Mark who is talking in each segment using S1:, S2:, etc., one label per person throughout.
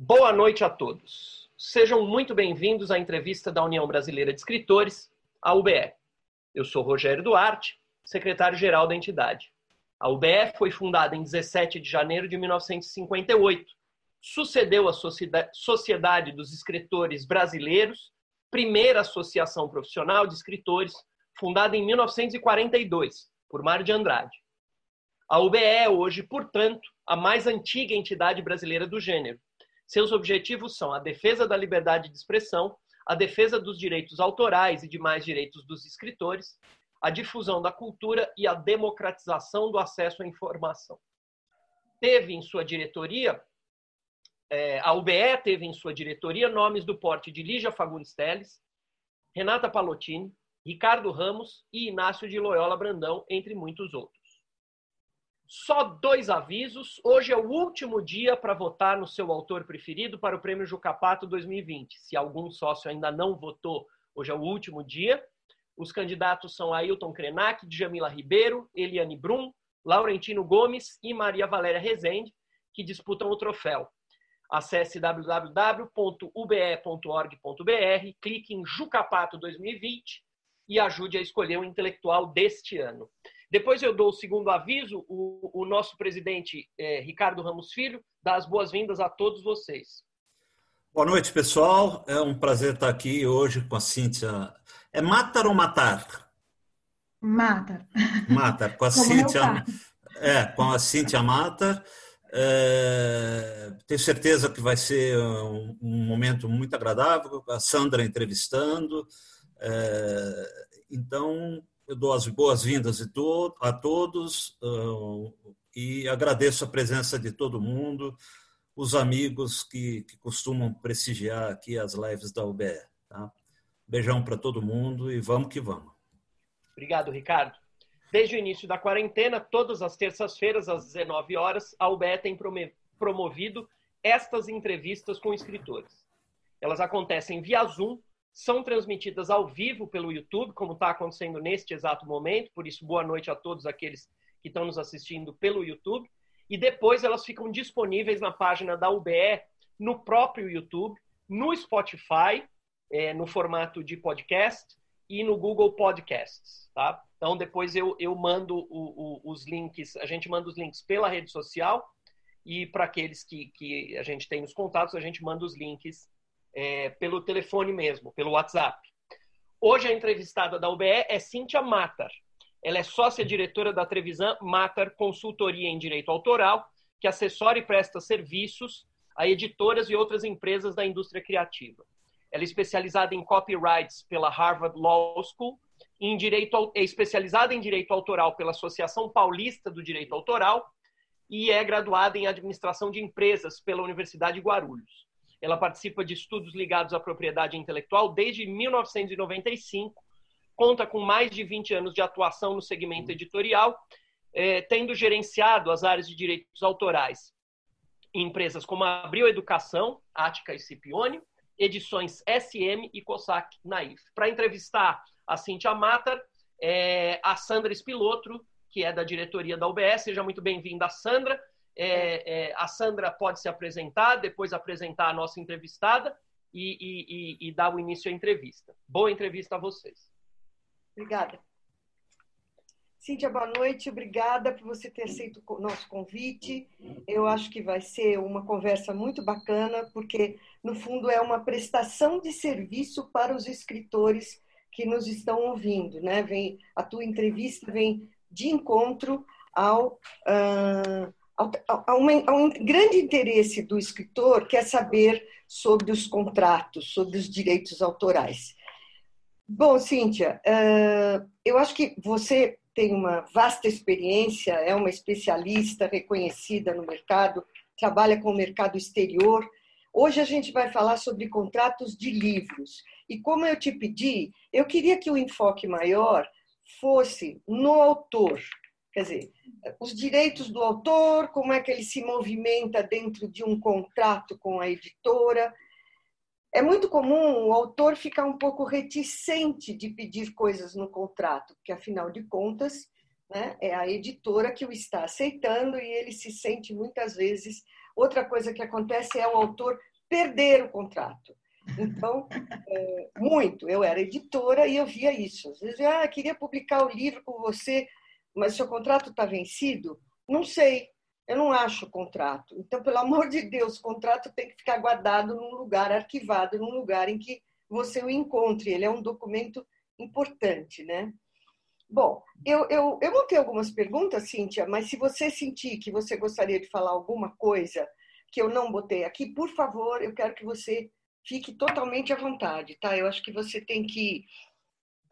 S1: Boa noite a todos. Sejam muito bem-vindos à entrevista da União Brasileira de Escritores, a UBE. Eu sou Rogério Duarte, secretário-geral da entidade. A UBE foi fundada em 17 de janeiro de 1958. Sucedeu a Sociedade dos Escritores Brasileiros, primeira associação profissional de escritores, fundada em 1942 por Mário de Andrade. A UBE é hoje, portanto, a mais antiga entidade brasileira do gênero. Seus objetivos são a defesa da liberdade de expressão, a defesa dos direitos autorais e demais direitos dos escritores, a difusão da cultura e a democratização do acesso à informação. Teve em sua diretoria, é, a UBE teve em sua diretoria nomes do porte de Lígia Fagundes Teles, Renata Palottini, Ricardo Ramos e Inácio de Loyola Brandão, entre muitos outros. Só dois avisos. Hoje é o último dia para votar no seu autor preferido para o Prêmio Jucapato 2020. Se algum sócio ainda não votou, hoje é o último dia. Os candidatos são Ailton Krenak, Djamila Ribeiro, Eliane Brum, Laurentino Gomes e Maria Valéria Rezende, que disputam o troféu. Acesse www.ube.org.br, clique em Jucapato 2020 e ajude a escolher o intelectual deste ano. Depois eu dou o segundo aviso, o, o nosso presidente é, Ricardo Ramos Filho dá as boas-vindas a todos vocês.
S2: Boa noite, pessoal. É um prazer estar aqui hoje com a Cíntia. É Matar ou Matar?
S3: Matar.
S2: Matar, com a Cíntia. É, com a Cíntia Matar. É, tenho certeza que vai ser um, um momento muito agradável, a Sandra entrevistando. É, então, eu dou as boas-vindas a todos uh, e agradeço a presença de todo mundo, os amigos que, que costumam prestigiar aqui as lives da UBE. Tá? Beijão para todo mundo e vamos que vamos.
S1: Obrigado, Ricardo. Desde o início da quarentena, todas as terças-feiras, às 19 horas, a UBE tem promovido estas entrevistas com escritores. Elas acontecem via Zoom são transmitidas ao vivo pelo YouTube, como está acontecendo neste exato momento. Por isso, boa noite a todos aqueles que estão nos assistindo pelo YouTube. E depois elas ficam disponíveis na página da UBE, no próprio YouTube, no Spotify, é, no formato de podcast e no Google Podcasts, tá? Então depois eu, eu mando o, o, os links, a gente manda os links pela rede social e para aqueles que, que a gente tem nos contatos, a gente manda os links é, pelo telefone mesmo, pelo WhatsApp. Hoje a entrevistada da UBE é Cíntia Matar. Ela é sócia-diretora da Trevisan Matar Consultoria em Direito Autoral, que assessora e presta serviços a editoras e outras empresas da indústria criativa. Ela é especializada em copyrights pela Harvard Law School, em direito, é especializada em direito autoral pela Associação Paulista do Direito Autoral e é graduada em administração de empresas pela Universidade de Guarulhos. Ela participa de estudos ligados à propriedade intelectual desde 1995, conta com mais de 20 anos de atuação no segmento editorial, eh, tendo gerenciado as áreas de direitos autorais em empresas como a Abril Educação, Ática e Cipione, edições SM e COSAC Naif. Para entrevistar a Cintia Matar, é, a Sandra Espilotro, que é da diretoria da UBS. Seja muito bem-vinda, Sandra. É, é, a Sandra pode se apresentar, depois apresentar a nossa entrevistada e, e, e, e dar o início à entrevista. Boa entrevista a vocês.
S3: Obrigada. Cíntia, boa noite. Obrigada por você ter aceito o nosso convite. Eu acho que vai ser uma conversa muito bacana, porque, no fundo, é uma prestação de serviço para os escritores que nos estão ouvindo. Né? Vem, a tua entrevista vem de encontro ao, há um grande interesse do escritor quer saber sobre os contratos, sobre os direitos autorais. Bom, Cíntia, eh, eu acho que você tem uma vasta experiência, é uma especialista reconhecida no mercado, trabalha com o mercado exterior. Hoje a gente vai falar sobre contratos de livros. E como eu te pedi, eu queria que o enfoque maior fosse no autor, Quer dizer, os direitos do autor, como é que ele se movimenta dentro de um contrato com a editora. É muito comum o autor ficar um pouco reticente de pedir coisas no contrato, porque, afinal de contas, né? é a editora que o está aceitando e ele se sente muitas vezes. Outra coisa que acontece é o autor perder o contrato. Então, é, muito. Eu era editora e eu via isso. Às vezes, ah, queria publicar o livro com você, mas seu contrato está vencido? Não sei. Eu não acho o contrato. Então, pelo amor de Deus, o contrato tem que ficar guardado num lugar, arquivado, num lugar em que você o encontre. Ele é um documento importante, né? Bom, eu, eu, eu montei algumas perguntas, Cíntia, mas se você sentir que você gostaria de falar alguma coisa que eu não botei aqui, por favor, eu quero que você fique totalmente à vontade, tá? Eu acho que você tem que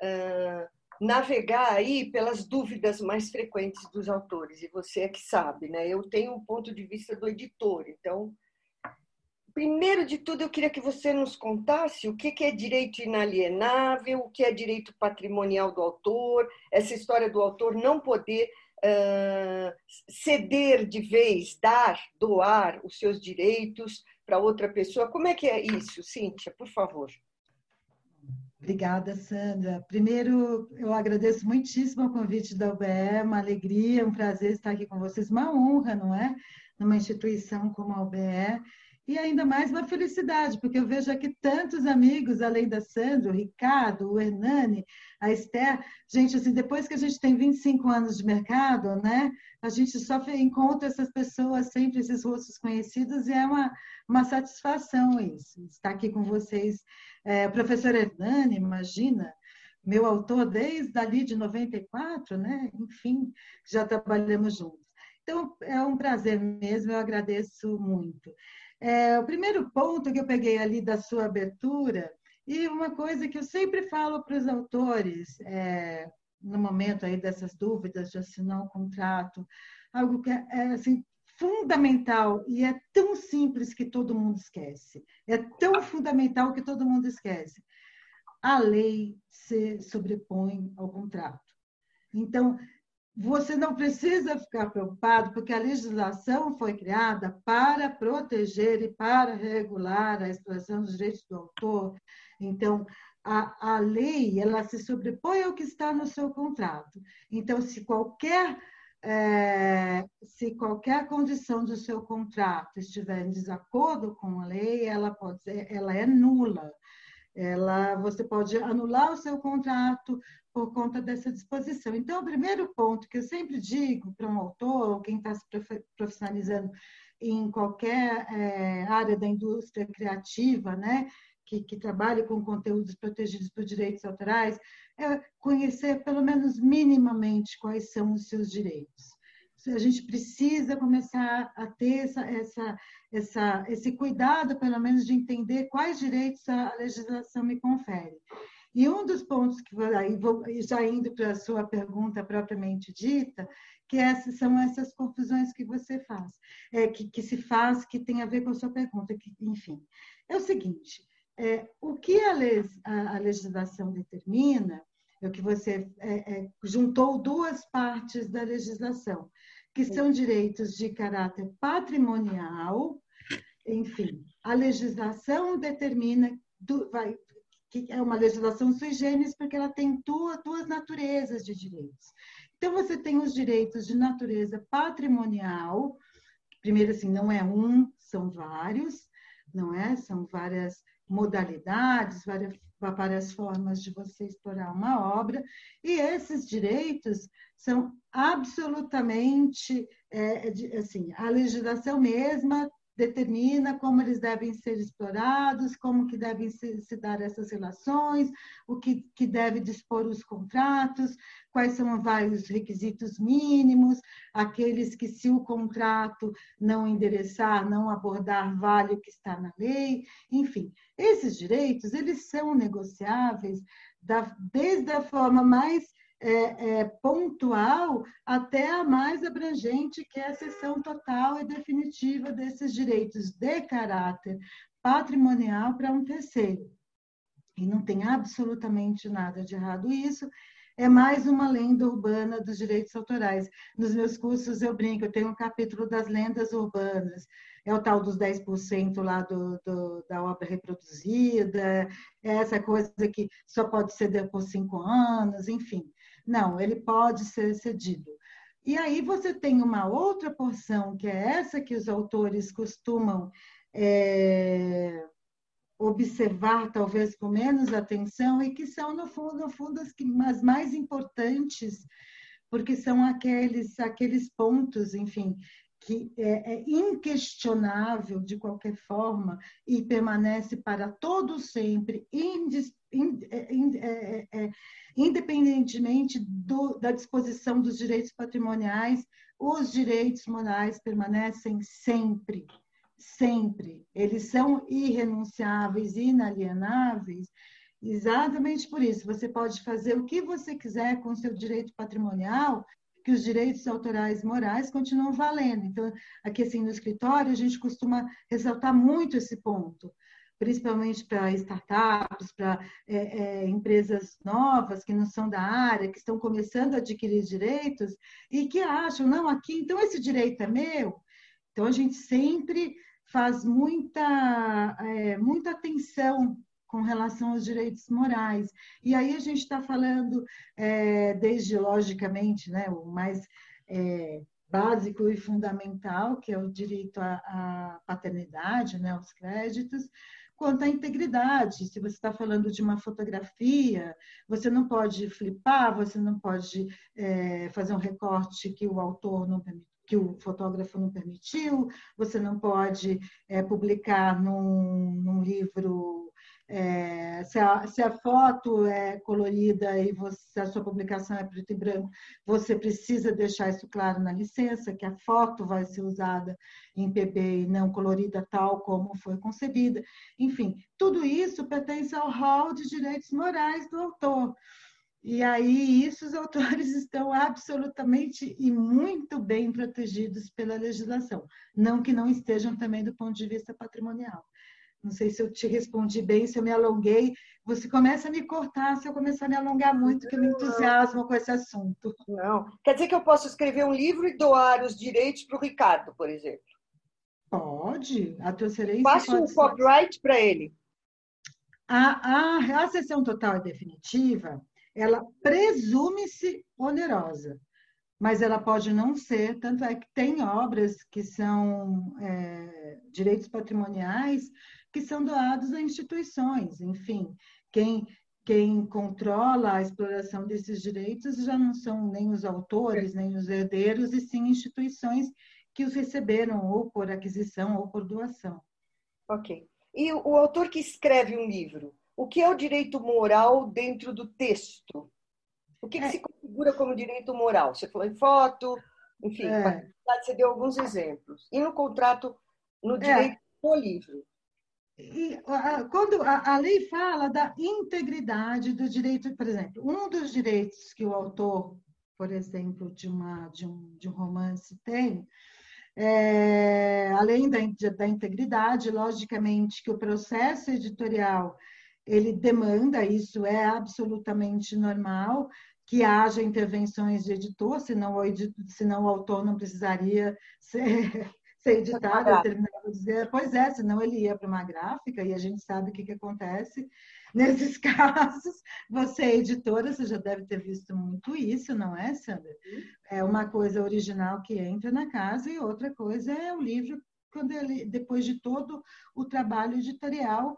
S3: uh, navegar aí pelas dúvidas mais frequentes dos autores, e você é que sabe, né? Eu tenho um ponto de vista do editor, então, primeiro de tudo, eu queria que você nos contasse o que é direito inalienável, o que é direito patrimonial do autor, essa história do autor não poder uh, ceder de vez, dar, doar os seus direitos para outra pessoa. Como é que é isso, Cíntia, por favor?
S4: Obrigada, Sandra. Primeiro, eu agradeço muitíssimo o convite da UBE, uma alegria, um prazer estar aqui com vocês, uma honra, não é? Numa instituição como a UBE. E ainda mais uma felicidade, porque eu vejo aqui tantos amigos, além da Sandra, o Ricardo, o Hernani, a Esther. Gente, assim, depois que a gente tem 25 anos de mercado, né? A gente só encontra essas pessoas sempre, esses rostos conhecidos, e é uma, uma satisfação isso, estar aqui com vocês. É, professor Hernani, imagina, meu autor desde ali de 94, né? Enfim, já trabalhamos juntos. Então, é um prazer mesmo, eu agradeço muito. É, o primeiro ponto que eu peguei ali da sua abertura, e uma coisa que eu sempre falo para os autores, é, no momento aí dessas dúvidas de assinar um contrato, algo que é, é assim, fundamental e é tão simples que todo mundo esquece. É tão fundamental que todo mundo esquece. A lei se sobrepõe ao contrato. Então, você não precisa ficar preocupado, porque a legislação foi criada para proteger e para regular a expressão dos direitos do autor. Então, a, a lei ela se sobrepõe ao que está no seu contrato. Então, se qualquer é, se qualquer condição do seu contrato estiver em desacordo com a lei, ela pode ser, ela é nula. Ela, você pode anular o seu contrato por conta dessa disposição. Então, o primeiro ponto que eu sempre digo para um autor, ou quem está se profissionalizando em qualquer é, área da indústria criativa, né, que, que trabalhe com conteúdos protegidos por direitos autorais, é conhecer pelo menos minimamente quais são os seus direitos. A gente precisa começar a ter essa, essa, essa, esse cuidado, pelo menos, de entender quais direitos a legislação me confere. E um dos pontos que aí vou, já indo para a sua pergunta propriamente dita, que essas são essas confusões que você faz, é, que, que se faz, que tem a ver com a sua pergunta, que, enfim. É o seguinte, é, o que a, les, a, a, legislação determina é o que você é, é, juntou duas partes da legislação, que são direitos de caráter patrimonial, enfim, a legislação determina, do, vai, que é uma legislação sui generis, porque ela tem duas, duas naturezas de direitos. Então, você tem os direitos de natureza patrimonial, primeiro, assim, não é um, são vários, não é? São várias modalidades, várias, várias formas de você explorar uma obra, e esses direitos são absolutamente, é, assim, a legislação mesma determina como eles devem ser explorados, como que devem se, se dar essas relações, o que, que deve dispor os contratos, quais são vários requisitos mínimos, aqueles que se o contrato não endereçar, não abordar, vale o que está na lei, enfim. Esses direitos, eles são negociáveis da, desde a forma mais é, é, pontual até a mais abrangente, que é a cessão total e definitiva desses direitos de caráter patrimonial para um terceiro. E não tem absolutamente nada de errado isso. É mais uma lenda urbana dos direitos autorais. Nos meus cursos eu brinco, eu tenho um capítulo das lendas urbanas. É o tal dos 10% lá do, do, da obra reproduzida, é essa coisa que só pode ceder por cinco anos, enfim. Não, ele pode ser cedido. E aí você tem uma outra porção, que é essa que os autores costumam é, observar, talvez com menos atenção, e que são, no fundo, no fundo as, as mais importantes, porque são aqueles, aqueles pontos, enfim, que é, é, inquestionável de qualquer forma e permanece para todo sempre, indis, ind, independentemente do, da disposição dos direitos patrimoniais, os direitos morais permanecem sempre, sempre. Eles são irrenunciáveis, inalienáveis, exatamente por isso. Você pode fazer o que você quiser com seu direito patrimonial, que os direitos autorais morais continuam valendo. Então, aqui assim no escritório, a gente costuma ressaltar muito esse ponto, principalmente para startups, para é, é, empresas novas que não são da área, que estão começando a adquirir direitos e que acham, não, aqui, então esse direito é meu. Então, a gente sempre faz muita, é, muita atenção com relação aos direitos morais. E aí a gente está falando, é, desde, logicamente, né, o mais é, básico e fundamental, que é o direito à, paternidade, né, aos créditos, quanto à integridade. Se você está falando de uma fotografia, você não pode flipar, você não pode é, fazer um recorte que o autor não que o fotógrafo não permitiu, você não pode é, publicar num, num livro é, se, a, se, a, foto é colorida e você, a sua publicação é preto e branco, você precisa deixar isso claro na licença, que a foto vai ser usada em PB e não colorida tal como foi concebida. Enfim, tudo isso pertence ao rol de direitos morais do autor. E aí, isso os autores estão absolutamente e muito bem protegidos pela legislação. Não que não estejam também do ponto de vista patrimonial. Não sei se eu te respondi bem, se eu me alonguei. Você começa a me cortar se eu começar a me alongar muito, que eu me entusiasmo com esse assunto.
S3: Não. Quer dizer que eu posso escrever um livro e doar os direitos para o Ricardo, por exemplo?
S4: Pode. A tua excelência.
S3: Faço um copyright para ele.
S4: A, a, a sessão total e definitiva, ela presume-se onerosa mas ela pode não ser, tanto é que tem obras que são é, direitos patrimoniais que são doados a instituições. Enfim, quem, quem controla a exploração desses direitos já não são nem os autores, nem os herdeiros, e sim instituições que os receberam ou por aquisição ou por doação.
S3: Ok. E o autor que escreve um livro, o que é o direito moral dentro do texto? O que, que é. se configura como direito moral? Você falou em foto, enfim, é. você deu alguns exemplos. E no contrato, no é. direito é. do livro?
S4: E, quando a, a, lei fala da integridade do direito, por exemplo, um dos direitos que o autor, por exemplo, de, uma, de, um, de um romance tem, é, além da, da integridade, logicamente que o processo editorial ele demanda, isso é absolutamente normal, que haja intervenções de editor, senão o, editor, senão o autor não precisaria ser, ser editado, eu terminava de dizer, pois é, senão ele ia para uma gráfica, e a gente sabe o que, que acontece nesses casos. Você é editora, você já deve ter visto muito isso, não é, Sandra? É uma coisa original que entra na casa, e outra coisa é o livro, quando ele, depois de todo o trabalho editorial,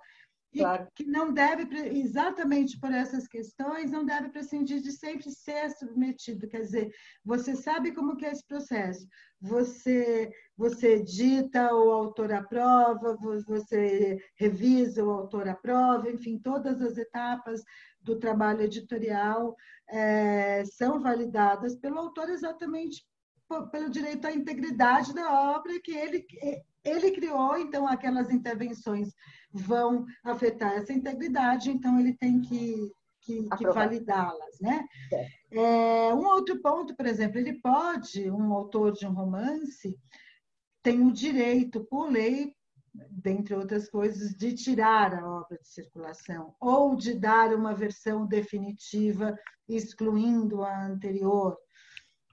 S4: Claro. que não deve, exatamente por essas questões, não deve prescindir de sempre ser submetido. Quer dizer, você sabe como que é esse processo. Você, você edita, o autor aprova, você revisa, o autor aprova, enfim, todas as etapas do trabalho editorial é, são validadas pelo autor exatamente pelo direito à integridade da obra que ele, ele criou, então aquelas intervenções vão afetar essa integridade, então ele tem que, que, que validá-las, né? É, um outro ponto, por exemplo, ele pode, um autor de um romance, tem o direito, por lei, dentre outras coisas, de tirar a obra de circulação ou de dar uma versão definitiva excluindo a anterior.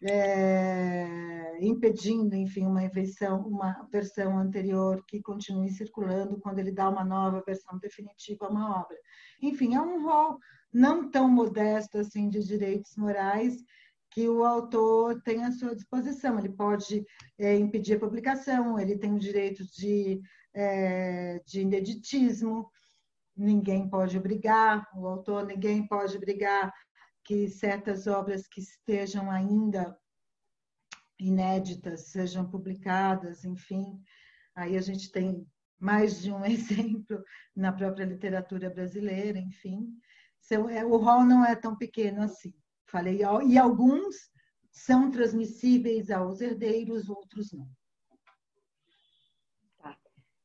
S4: É, impedindo, enfim, uma versão, uma versão anterior que continue circulando quando ele dá uma nova versão definitiva a uma obra. Enfim, é um rol não tão modesto assim de direitos morais que o autor tem à sua disposição. Ele pode é, impedir a publicação, ele tem o direito de, é, de ineditismo, ninguém pode obrigar o autor, ninguém pode obrigar que certas obras que estejam ainda inéditas sejam publicadas, enfim. Aí a gente tem mais de um exemplo na própria literatura brasileira, enfim. É, o rol não é tão pequeno assim. Falei, e alguns são transmissíveis aos herdeiros, outros não.
S3: Tá.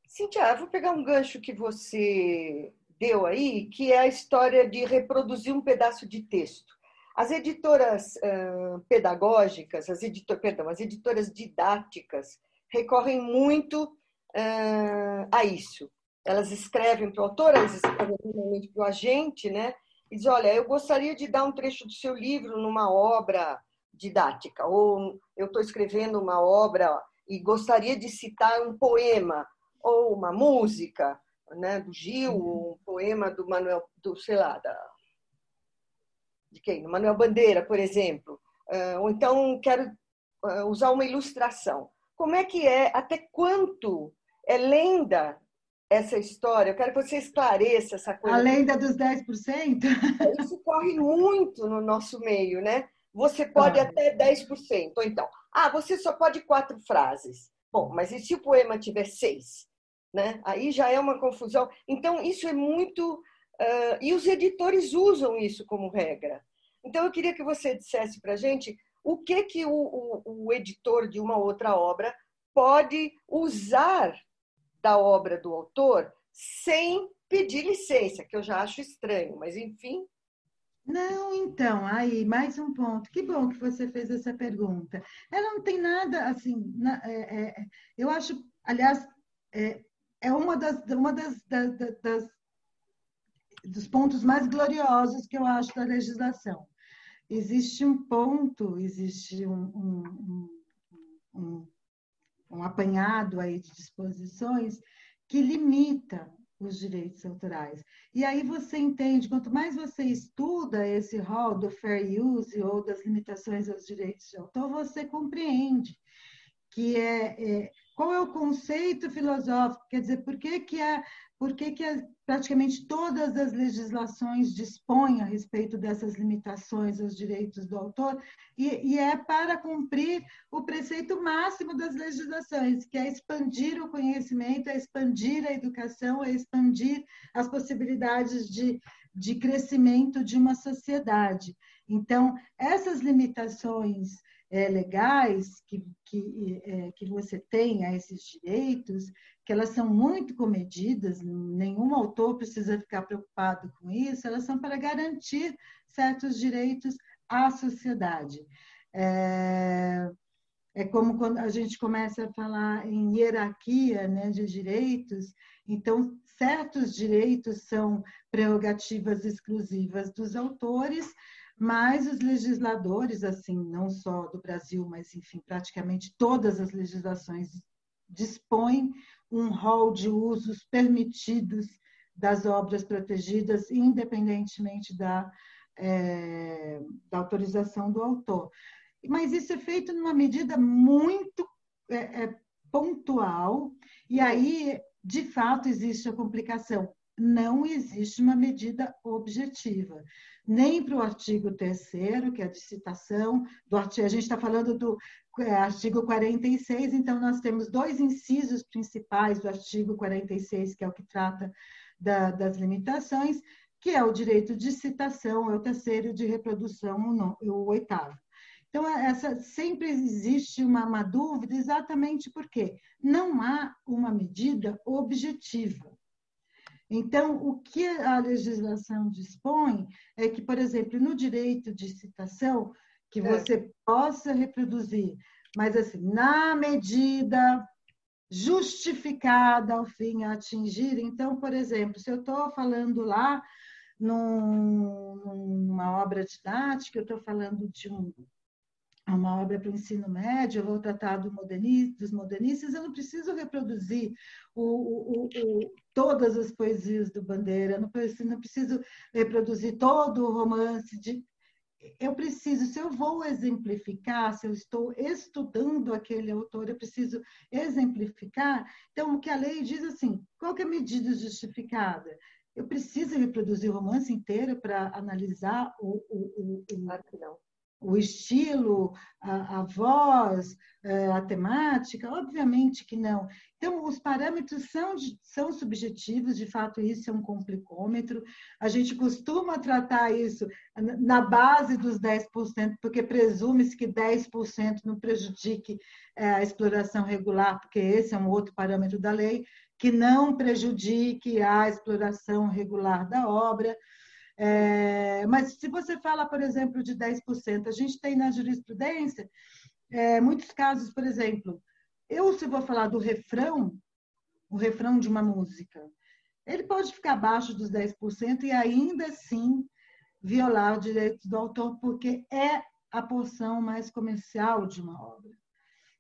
S3: Cintia, vou pegar um gancho que você deu aí, que é a história de reproduzir um pedaço de texto. As editoras uh, pedagógicas, as, editor, perdão, as editoras didáticas recorrem muito uh, a isso. Elas escrevem para o autor, elas escrevem para o agente, né? E dizem, olha, eu gostaria de dar um trecho do seu livro numa obra didática, ou eu estou escrevendo uma obra e gostaria de citar um poema ou uma música, né, do Gil, um poema do Manuel, do, sei lá, da, de quem? Do Manuel Bandeira, por exemplo. Uh, ou então quero uh, usar uma ilustração. Como é que é, até quanto é lenda essa história? Eu quero que você esclareça essa coisa.
S4: A lenda dos 10%?
S3: Isso corre muito no nosso meio, né? Você pode ah. até 10%. Ou então, ah, você só pode quatro frases. Bom, mas e se o poema tiver seis? Né? Aí já é uma confusão. Então, isso é muito. Uh, e os editores usam isso como regra. Então, eu queria que você dissesse para a gente o que, que o, o, o editor de uma outra obra pode usar da obra do autor sem pedir licença, que eu já acho estranho, mas enfim.
S4: Não, então, aí, mais um ponto. Que bom que você fez essa pergunta. Ela não tem nada assim. Na, é, é, eu acho, aliás, é, é uma das, uma das, das, dos pontos mais gloriosos que eu acho da legislação. Existe um ponto, existe um, um, um, um apanhado aí de disposições que limita os direitos autorais. E aí você entende, quanto mais você estuda esse rol do fair use ou das limitações aos direitos de autor, você compreende que é, é qual é o conceito filosófico? Quer dizer, por que, que, é, por que, que é, praticamente todas as legislações dispõem a respeito dessas limitações aos direitos do autor? E, e é para cumprir o preceito máximo das legislações, que é expandir o conhecimento, é expandir a educação, é expandir as possibilidades de, de crescimento de uma sociedade. Então, essas limitações é, legais que, que, é, que você tem a esses direitos, que elas são muito comedidas, nenhum autor precisa ficar preocupado com isso, elas são para garantir certos direitos à sociedade. É, é como quando a gente começa a falar em hierarquia né, de direitos, então, certos direitos são prerrogativas exclusivas dos autores, mas os legisladores, assim, não só do Brasil, mas, enfim, praticamente todas as legislações dispõem um rol de usos permitidos das obras protegidas, independentemente da, é, da autorização do autor. Mas isso é feito numa medida muito é, é, pontual, e aí, de fato, existe a complicação. Não existe uma medida objetiva nem para o artigo 3 que é de citação, do artigo, a gente está falando do é, artigo 46, então nós temos dois incisos principais do artigo 46, que é o que trata da, das limitações, que é o direito de citação, é o terceiro de reprodução, o, o oitavo. Então, essa sempre existe uma, uma dúvida, exatamente porque não há uma medida objetiva. Então, o que a legislação dispõe é que, por exemplo, no direito de citação, que é. você é. possa reproduzir, mas assim, na medida justificada ao fim a atingir. Então, por exemplo, se eu estou falando lá num, numa obra didática, eu estou falando de um uma obra para o ensino médio, eu vou tratar do dos modernistas, eu não preciso reproduzir o, o, o, todas as poesias do Bandeira, não preciso, não preciso reproduzir todo o romance de. Eu preciso, se eu vou exemplificar, se eu estou estudando aquele autor, eu preciso exemplificar. Então, o que a lei diz assim: qual é a medida justificada? Eu preciso reproduzir o romance inteiro para analisar o, o, o,
S3: claro que não
S4: o estilo, a, a voz, é, a temática? Obviamente que não. Então, os parâmetros são, são subjetivos, de fato, isso é um complicômetro. A gente costuma tratar isso na base dos 10%, porque presume-se que 10% não prejudique é, a exploração regular, porque esse é um outro parâmetro da lei, que não prejudique a exploração regular da obra. É, mas se você fala, por exemplo, de 10%, a gente tem na jurisprudência é, muitos casos, por exemplo, eu se vou falar do refrão, o refrão de uma música, ele pode ficar abaixo dos 10% e ainda assim violar o direito do autor, porque é a porção mais comercial de uma obra,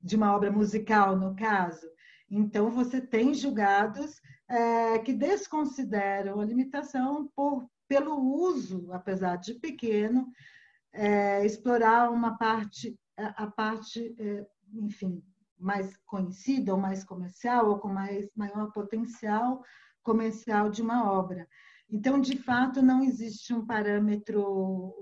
S4: de uma obra musical, no caso. Então, você tem julgados é, que desconsideram a limitação por pelo uso, apesar de pequeno, é, explorar uma parte, a parte, é, enfim, mais conhecida ou mais comercial ou com mais maior potencial comercial de uma obra. Então, de fato, não existe um parâmetro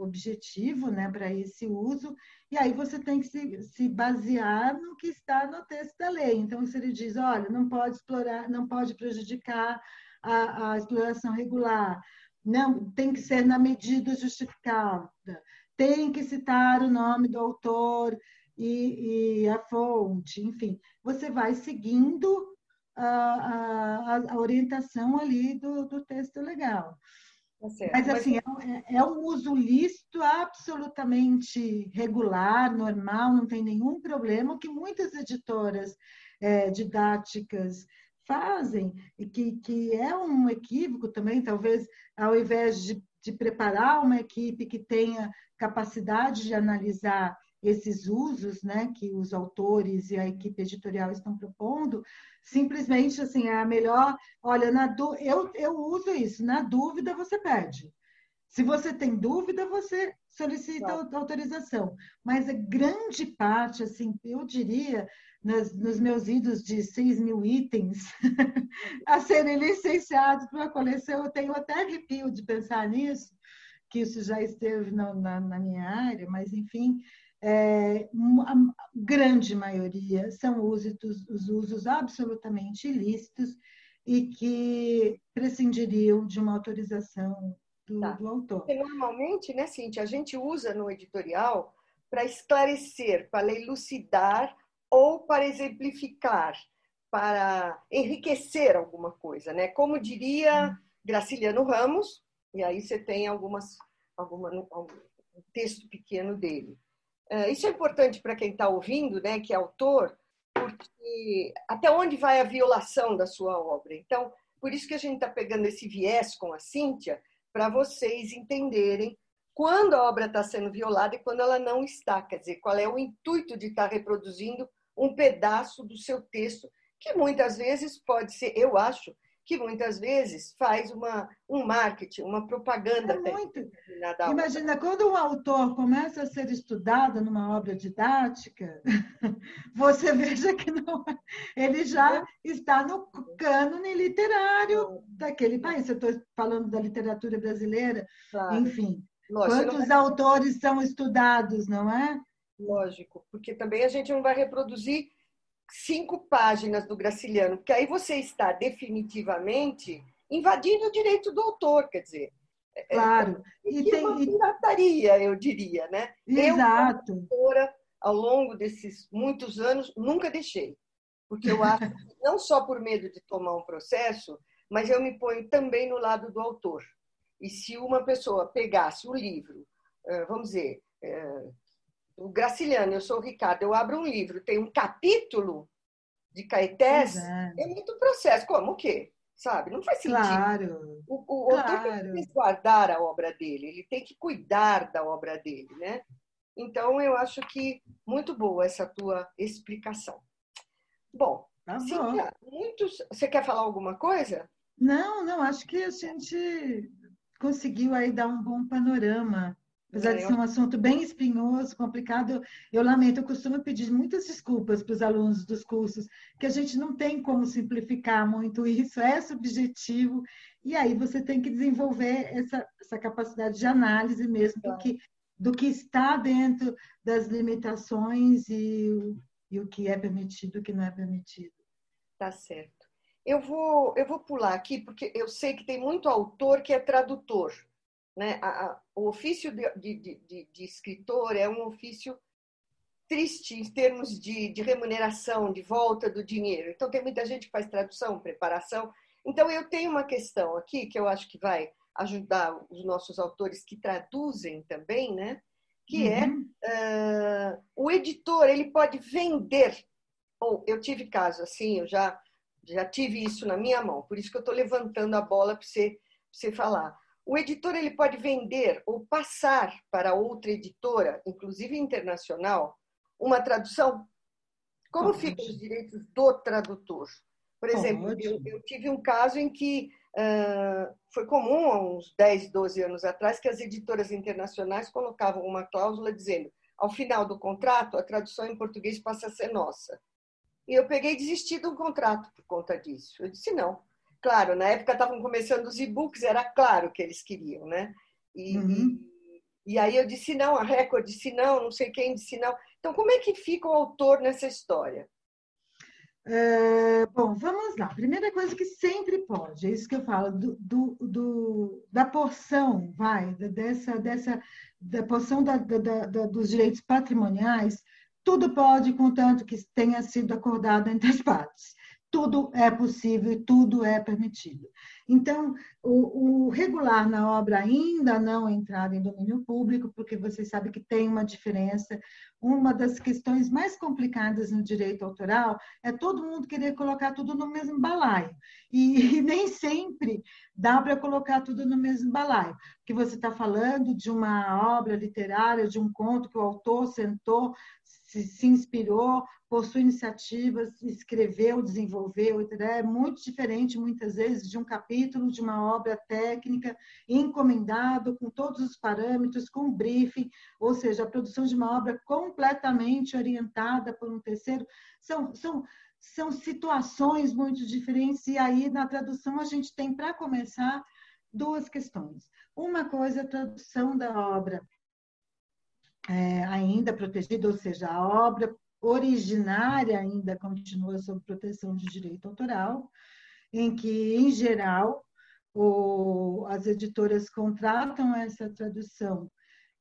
S4: objetivo né, para esse uso, e aí você tem que se, se, basear no que está no texto da lei. Então, se ele diz, olha, não pode explorar, não pode prejudicar a, a exploração regular, não tem que ser na medida justificada, tem que citar o nome do autor e, e a fonte, enfim, você vai seguindo a, a, a orientação ali do, do texto legal. Tá Mas, assim, é, é, um uso lícito, absolutamente regular, normal, não tem nenhum problema, o que muitas editoras é, didáticas fazem, e que, que é um equívoco também, talvez, ao invés de, de preparar uma equipe que tenha capacidade de analisar esses usos né, que os autores e a equipe editorial estão propondo, simplesmente assim, é a melhor, olha, na eu, eu uso isso, na dúvida você pede. Se você tem dúvida, você solicita claro. autorização. Mas a grande parte, assim, eu diria, nos, nos meus idos de 6 mil itens a serem licenciados para a coleção. Eu tenho até arrepio de pensar nisso, que isso já esteve na, na, na minha área, mas, enfim, é, a grande maioria são usos, os usos absolutamente ilícitos e que prescindiriam de uma autorização do, tá. do autor.
S3: Normalmente, né, Cintia, a gente usa no editorial para esclarecer, para elucidar ou para exemplificar, para enriquecer alguma coisa, né? Como diria Graciliano Ramos, e aí você tem algumas, alguma, um texto pequeno dele. É, isso é importante para quem está ouvindo, né, que é autor, porque até onde vai a violação da sua obra? Então, por isso que a gente está pegando esse viés com a Cíntia, para vocês entenderem quando a obra está sendo violada e quando ela não está. Quer dizer, qual é o intuito de estar tá reproduzindo um pedaço do seu texto, que muitas vezes pode ser, eu acho, que muitas vezes faz uma, um marketing, uma propaganda.
S4: É muito. Imagina, quando um autor começa a ser estudado numa obra didática, você veja que não, é, ele já está no cânone literário daquele país. Eu estou falando da literatura brasileira, claro. enfim. Lógico, quantos autores são estudados, não é?
S3: Lógico, porque também a gente não vai reproduzir cinco páginas do Graciliano, porque aí você está definitivamente invadindo o direito do autor, quer dizer.
S4: É, é, claro.
S3: É, e tem uma pirataria, eu diria, né?
S4: Exato.
S3: Eu, autora, ao longo desses muitos anos, nunca deixei. Porque eu acho que não só por medo de tomar um processo, mas eu me ponho também no lado do autor. E se uma pessoa pegasse o livro, vamos dizer, o Graciliano, eu sou o Ricardo, eu abro um livro, tem um capítulo de Caetés, é. é muito processo. Como o quê? Sabe? Não faz sentido.
S4: Claro.
S3: O, o claro. autor tem que guardar a obra dele, ele tem que cuidar da obra dele, né? Então, eu acho que muito boa essa tua explicação. Bom, tá Cíntia, muitos... você quer falar alguma coisa?
S4: Não, não, acho que a gente conseguiu aí dar um bom panorama. Apesar de é, ser um assunto bem espinhoso, complicado, eu lamento, eu costumo pedir muitas desculpas para os alunos dos cursos, que a gente não tem como simplificar muito isso, é subjetivo, e aí você tem que desenvolver essa, essa capacidade de análise mesmo do que, do que está dentro das limitações e, e o que é permitido e o que não é permitido.
S3: Tá certo. Eu vou, eu vou pular aqui, porque eu sei que tem muito autor que é tradutor. Né? A, a, o ofício de, de, de, de, escritor é um ofício triste em termos de, de remuneração, de volta do dinheiro. Então, tem muita gente que faz tradução, preparação. Então, eu tenho uma questão aqui que eu acho que vai ajudar os nossos autores que traduzem também, né? que é, uhum. é uh, o editor ele pode vender. Ou eu tive caso assim, eu já já tive isso na minha mão, por isso que eu estou levantando a bola para você, você falar. O editor ele pode vender ou passar para outra editora, inclusive internacional, uma tradução? Como pode. ficam os direitos do tradutor? Por exemplo, eu, eu, tive um caso em que uh, foi comum, há uns 10, 12 anos atrás, que as editoras internacionais colocavam uma cláusula dizendo ao final do contrato, a tradução em português passa a ser nossa. E eu peguei e desisti do contrato por conta disso. Eu disse não. Claro, na época estavam começando os e-books, era claro que eles queriam, né? E, uhum. e, e, aí eu disse não, a Record disse não, não sei quem disse não. Então, como é que fica o autor nessa história?
S4: É, bom, vamos lá. Primeira coisa que sempre pode, é isso que eu falo, do, do, do da porção, vai, dessa, dessa da porção da, da, da, dos direitos patrimoniais, tudo pode, contanto que tenha sido acordado entre as partes. Tudo é possível e tudo é permitido. Então, o, o, regular na obra ainda não entrar em domínio público, porque você sabe que tem uma diferença. Uma das questões mais complicadas no direito autoral é todo mundo querer colocar tudo no mesmo balaio. E, e nem sempre dá para colocar tudo no mesmo balaio, porque você está falando de uma obra literária, de um conto que o autor sentou, se, se inspirou, por sua iniciativa, escreveu, desenvolveu, é muito diferente, muitas vezes, de um capítulo de uma obra técnica encomendado, com todos os parâmetros, com briefing, ou seja, a produção de uma obra completamente orientada por um terceiro. São, são, são situações muito diferentes, e aí, na tradução, a gente tem, para começar, duas questões. Uma coisa é a tradução da obra é, ainda protegida, ou seja, a obra originária ainda continua sob proteção de direito autoral, em que, em geral, o, as editoras contratam essa tradução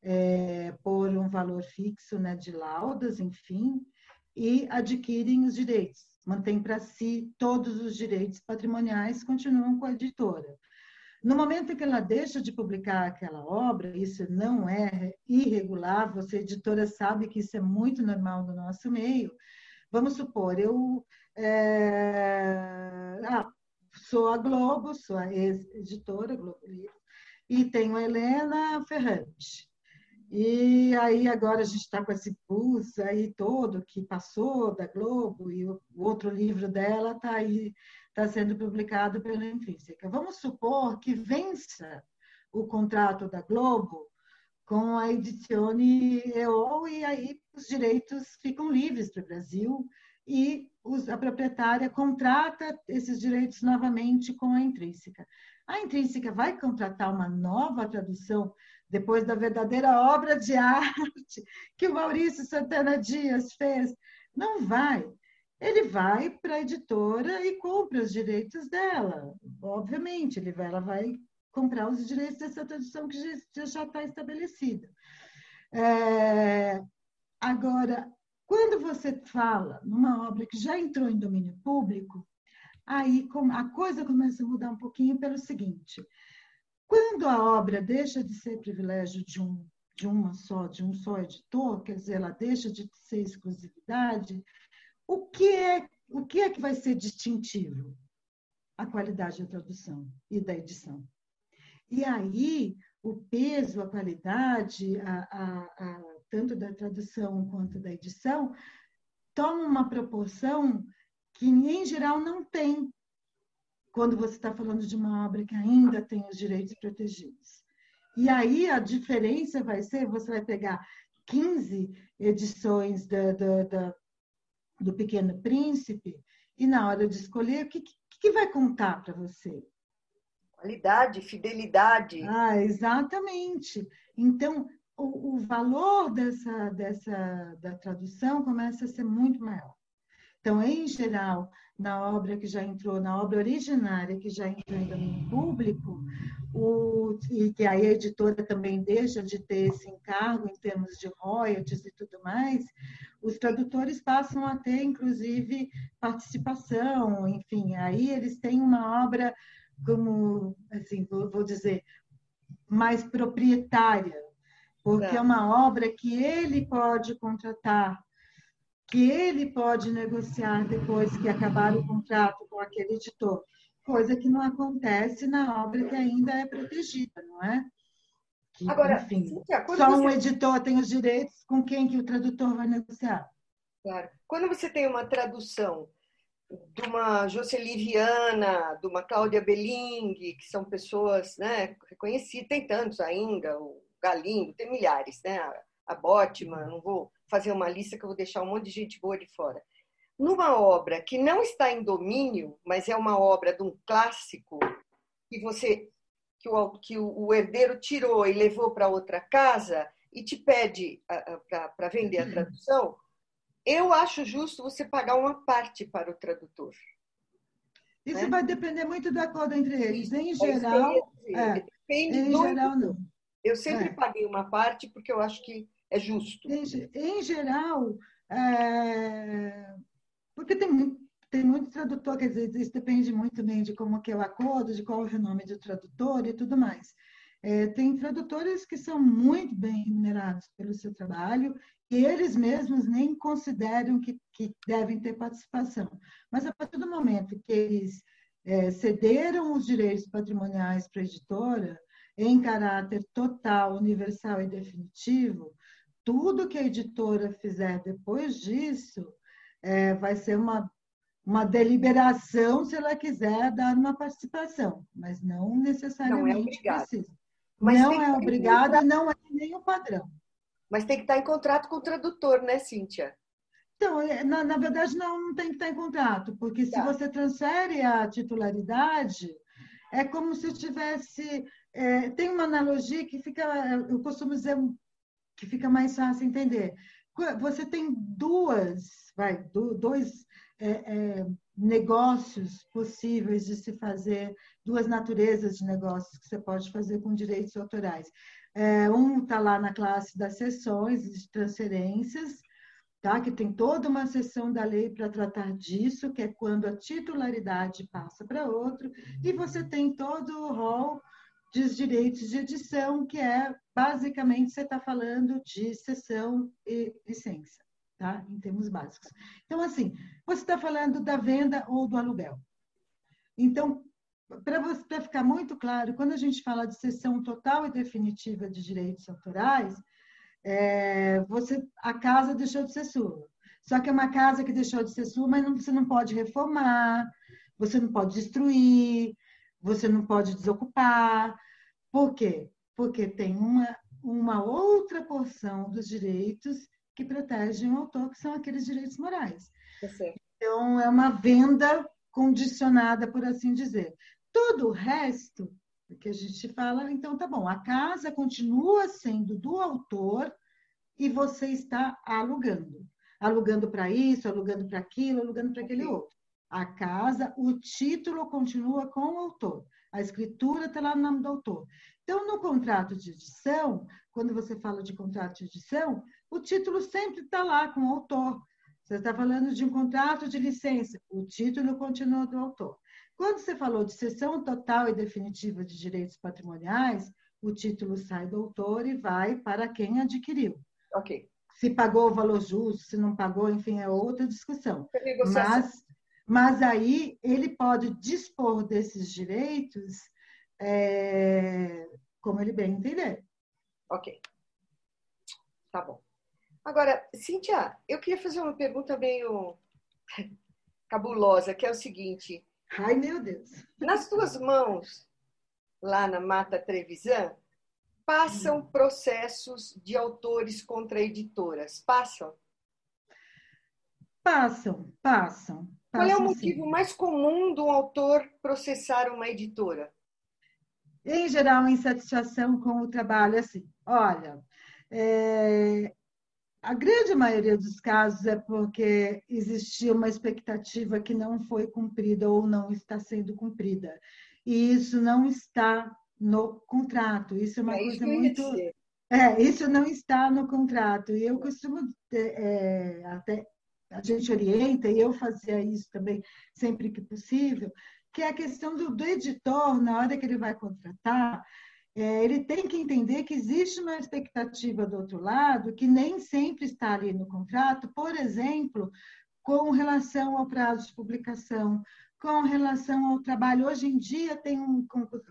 S4: é, por um valor fixo né, de laudas, enfim, e adquirem os direitos, mantêm para si todos os direitos patrimoniais, continuam com a editora. No momento em que ela deixa de publicar aquela obra, isso não é irregular, você, editora, sabe que isso é muito normal no nosso meio. Vamos supor, eu é... ah, sou a Globo, sou a ex-editora Globo Livro, e tenho a Helena Ferrante. E aí agora a gente está com esse pulso aí todo que passou da Globo e o outro livro dela está aí está sendo publicado pela Intrínseca. Vamos supor que vença o contrato da Globo com a Edizione EO e aí os direitos ficam livres para o Brasil e os, a proprietária contrata esses direitos novamente com a Intrínseca. A Intrínseca vai contratar uma nova tradução depois da verdadeira obra de arte que o Maurício Santana Dias fez? Não vai ele vai para a editora e compra os direitos dela. Obviamente, ele vai, ela vai comprar os direitos dessa tradução que já está estabelecida. É, agora, quando você fala numa obra que já entrou em domínio público, aí a coisa começa a mudar um pouquinho pelo seguinte: quando a obra deixa de ser privilégio de um de uma só, de um só editor, quer dizer, ela deixa de ser exclusividade, o que é, o que, é que vai ser distintivo? A qualidade da tradução e da edição. E aí, o peso, a qualidade, a, a, a tanto da tradução quanto da edição, toma uma proporção que, em geral, não tem quando você está falando de uma obra que ainda tem os direitos protegidos. E aí a diferença vai ser, você vai pegar 15 edições da, da, da, do Pequeno Príncipe e na hora de escolher, o que, que, vai contar para você?
S3: Qualidade, fidelidade.
S4: Ah, exatamente. Então, o, o, valor dessa, dessa da tradução começa a ser muito maior. Então, em geral, na obra que já entrou, na obra originária que já entrou em domínio público, o, e que aí a editora também deixa de ter esse encargo em termos de royalties e tudo mais, os tradutores passam a ter, inclusive, participação, enfim, aí eles têm uma obra como, assim, vou, dizer, mais proprietária, porque é. é uma obra que ele pode contratar, que ele pode negociar depois que acabar o contrato com aquele editor, coisa que não acontece na obra que ainda é protegida, não é? Que, Agora, enfim, Cíntia, só você... um editor tem os direitos com quem que o tradutor vai negociar.
S3: Claro. Quando você tem uma tradução de uma Jocely Viana, de uma Cláudia Belling, que são pessoas né, reconhecidas, tem tantos ainda, o Galindo, tem milhares, né? A Botman, não vou fazer uma lista que eu vou deixar um monte de gente boa de fora. Numa obra que não está em domínio, mas é uma obra de um clássico que você que o, que o herdeiro tirou e levou para outra casa e te pede para vender a tradução, eu acho justo você pagar uma parte para o tradutor.
S4: Isso né? vai depender muito do acordo entre eles. Em geral, é, depende em geral não.
S3: Eu sempre é. paguei uma parte porque eu acho que é justo.
S4: Em, em geral, é, porque tem tem muito tradutor, quer dizer, isso depende muito também de como que é o acordo, de qual é o renome do tradutor e tudo mais. É, tem tradutores que são muito bem remunerados pelo seu trabalho e eles mesmos nem consideram que, que devem ter participação. Mas a partir do momento que eles é, cederam os direitos patrimoniais para a editora, em caráter total, universal e definitivo, tudo que a editora fizer depois disso é, vai ser uma, uma deliberação se ela quiser dar uma participação, mas não necessariamente não é precisa. Mas não é obrigada, não é nem o padrão.
S3: Mas tem que estar em contrato com o tradutor, né, Cíntia?
S4: Então, é, na, na verdade, não, não tem que estar em contrato, porque tá. se você transfere a titularidade, é como se tivesse. É, tem uma analogia que fica, eu costumo dizer que fica mais fácil entender. Você tem duas, vai, dois é, é, negócios possíveis de se fazer, duas naturezas de negócios que você pode fazer com direitos autorais. É, um está lá na classe das sessões de transferências, tá? que tem toda uma seção da lei para tratar disso, que é quando a titularidade passa para outro, e você tem todo o rol dos direitos de edição, que é basicamente você está falando de sessão e licença, tá? em termos básicos. Então, assim, você está falando da venda ou do aluguel. Então, para ficar muito claro, quando a gente fala de cessão total e definitiva de direitos autorais, é, você, a casa deixou de ser sua. Só que é uma casa que deixou de ser sua, mas não, você não pode reformar, você não pode destruir, você não pode desocupar. Por quê? Porque tem uma, uma outra porção dos direitos que protegem o autor, que são aqueles direitos morais. Então, é uma venda condicionada, por assim dizer. Todo o resto que a gente fala, então tá bom, a casa continua sendo do autor e você está alugando. Alugando para isso, alugando para aquilo, alugando para aquele outro. A casa, o título continua com o autor. A escritura está lá no nome do autor. Então, no contrato de edição, quando você fala de contrato de edição, o título sempre está lá com o autor. Você está falando de um contrato de licença, o título continua do autor. Quando você falou de cessão total e definitiva de direitos patrimoniais, o título sai do autor e vai para quem adquiriu.
S3: Ok.
S4: Se pagou o valor justo, se não pagou, enfim, é outra discussão. Mas, mas aí ele pode dispor desses direitos é, como ele bem entender.
S3: Ok. Tá bom. Agora, Cíntia, eu queria fazer uma pergunta meio cabulosa, que é o seguinte.
S4: Ai, meu Deus.
S3: Nas tuas mãos, lá na Mata Trevisan, passam hum. processos de autores contra editoras? Passam?
S4: Passam, passam.
S3: Qual
S4: é
S3: o motivo sim. mais comum do autor processar uma editora?
S4: Em geral, insatisfação com o trabalho. Assim, olha, é, a grande maioria dos casos é porque existia uma expectativa que não foi cumprida ou não está sendo cumprida. E isso não está no contrato. Isso é uma é coisa muito. É, isso não está no contrato. E eu costumo é, até a gente orienta, e eu fazia isso também sempre que possível, que é a questão do, do editor, na hora que ele vai contratar, é, ele tem que entender que existe uma expectativa do outro lado que nem sempre está ali no contrato, por exemplo, com relação ao prazo de publicação, com relação ao trabalho. Hoje em dia tem um,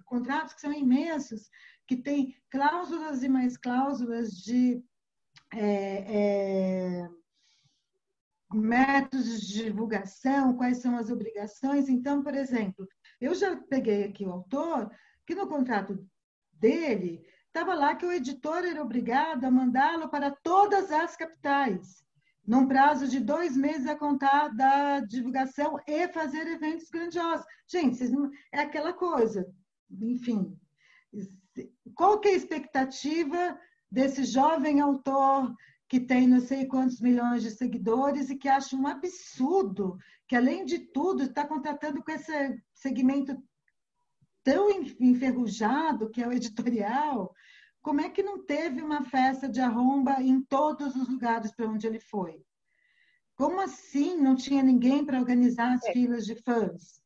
S4: contratos que são imensos, que tem cláusulas e mais cláusulas de é, é, métodos de divulgação, quais são as obrigações. Então, por exemplo, eu já peguei aqui o autor que no contrato dele estava lá que o editor era obrigado a mandá-lo para todas as capitais, num prazo de dois meses a contar da divulgação e fazer eventos grandiosos. Gente, não... é aquela coisa, enfim. Qual que é a expectativa desse jovem autor que tem não sei quantos milhões de seguidores e que acha um absurdo que, além de tudo, está contratando com esse segmento tão enferrujado que é o editorial. Como é que não teve uma festa de arromba em todos os lugares para onde ele foi? Como assim não tinha ninguém para organizar as é. filas de fãs?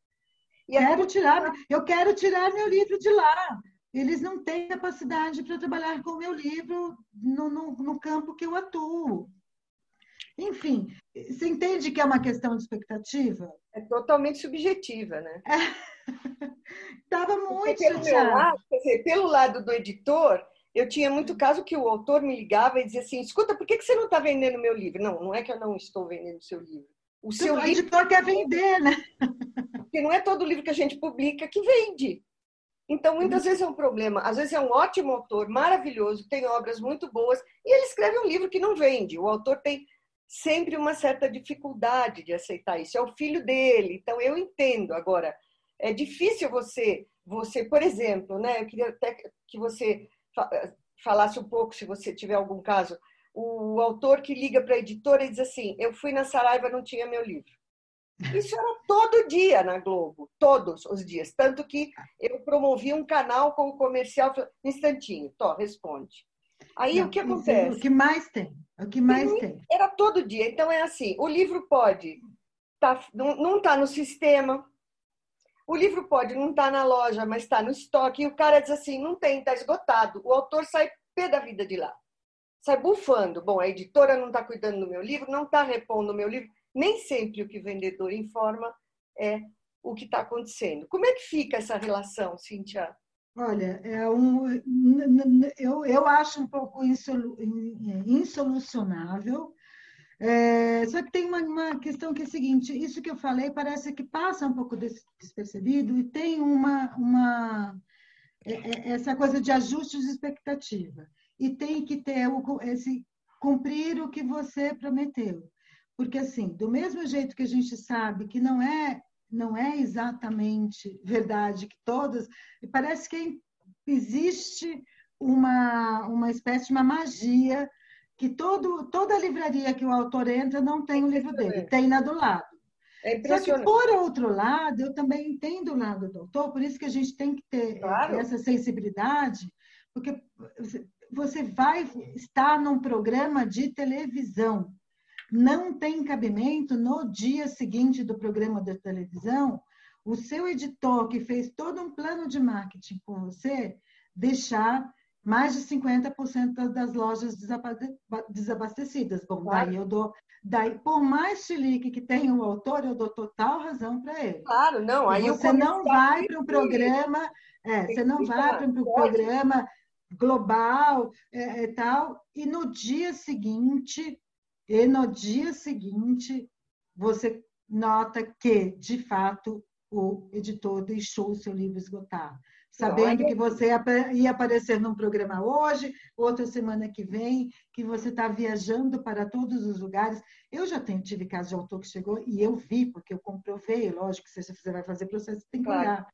S4: Quero tirar, eu quero tirar meu livro de lá eles não têm capacidade para trabalhar com o meu livro no, no, no, campo que eu atuo. Enfim, você entende que é uma questão de expectativa?
S3: É totalmente subjetiva, né?
S4: Estava muito
S3: pelo, lado, dizer, pelo lado do editor, eu tinha muito caso que o autor me ligava e dizia assim: escuta, por que, que você não está vendendo meu livro? Não, não é que eu não estou vendendo seu livro.
S4: O seu o livro... editor quer vender, né?
S3: Porque não é todo livro que a gente publica que vende. Então, muitas vezes é um problema. Às vezes é um ótimo autor, maravilhoso, tem obras muito boas, e ele escreve um livro que não vende. O autor tem sempre uma certa dificuldade de aceitar isso. É o filho dele, então eu entendo. Agora, é difícil você, você, por exemplo, né? Eu queria até que você falasse um pouco, se você tiver algum caso, o autor que liga para a editora e diz assim: Eu fui na Saraiva, não tinha meu livro. Isso era todo dia na Globo, todos os dias. Tanto que eu promovi um canal com o comercial. Instantinho, Tó, responde. Aí Não, o que acontece?
S4: O que mais tem? O que mais tem?
S3: Era todo dia. Então é assim: o livro pode tá, não está no sistema, o livro pode não estar tá na loja, mas está no estoque. E o cara diz assim: não tem, está esgotado. O autor sai pé da vida de lá. Sai bufando. Bom, a editora não está cuidando do meu livro, não está repondo o meu livro nem sempre o que o vendedor informa é o que está acontecendo. Como é que fica essa relação, Cíntia?
S4: Olha, é um, eu, eu acho um pouco insolucionável. É, só que tem uma, uma, questão que é a seguinte: isso que eu falei parece que passa um pouco despercebido e tem uma, uma é, é, essa coisa de ajustes de expectativa. E tem que ter esse cumprir o que você prometeu. Porque, assim, do mesmo jeito que a gente sabe que não é, não é exatamente verdade que todas, parece que existe uma, uma espécie de uma magia que todo, toda livraria que o autor entra não tem o livro dele, tem na do lado. É Só que, por outro lado, eu também entendo o lado do autor, por isso que a gente tem que ter claro. essa sensibilidade, porque você vai estar num programa de televisão não tem cabimento no dia seguinte do programa da televisão o seu editor, que fez todo um plano de marketing com você, deixar mais de 50% das lojas desabastecidas. Bom, claro. daí eu dou. Daí, por mais chilique que tenha o autor, eu dou total razão para ele.
S3: Claro, não.
S4: Aí você não vai para um programa, é, você não vai para um programa global é, é, tal, e no dia seguinte, e no dia seguinte, você nota que, de fato, o editor deixou o seu livro esgotar. Sabendo que você ia aparecer num programa hoje, outra semana que vem, que você está viajando para todos os lugares. Eu já tenho, tive caso de autor que chegou e eu vi, porque eu comprovei, lógico que se você vai fazer processo, tem que claro. olhar.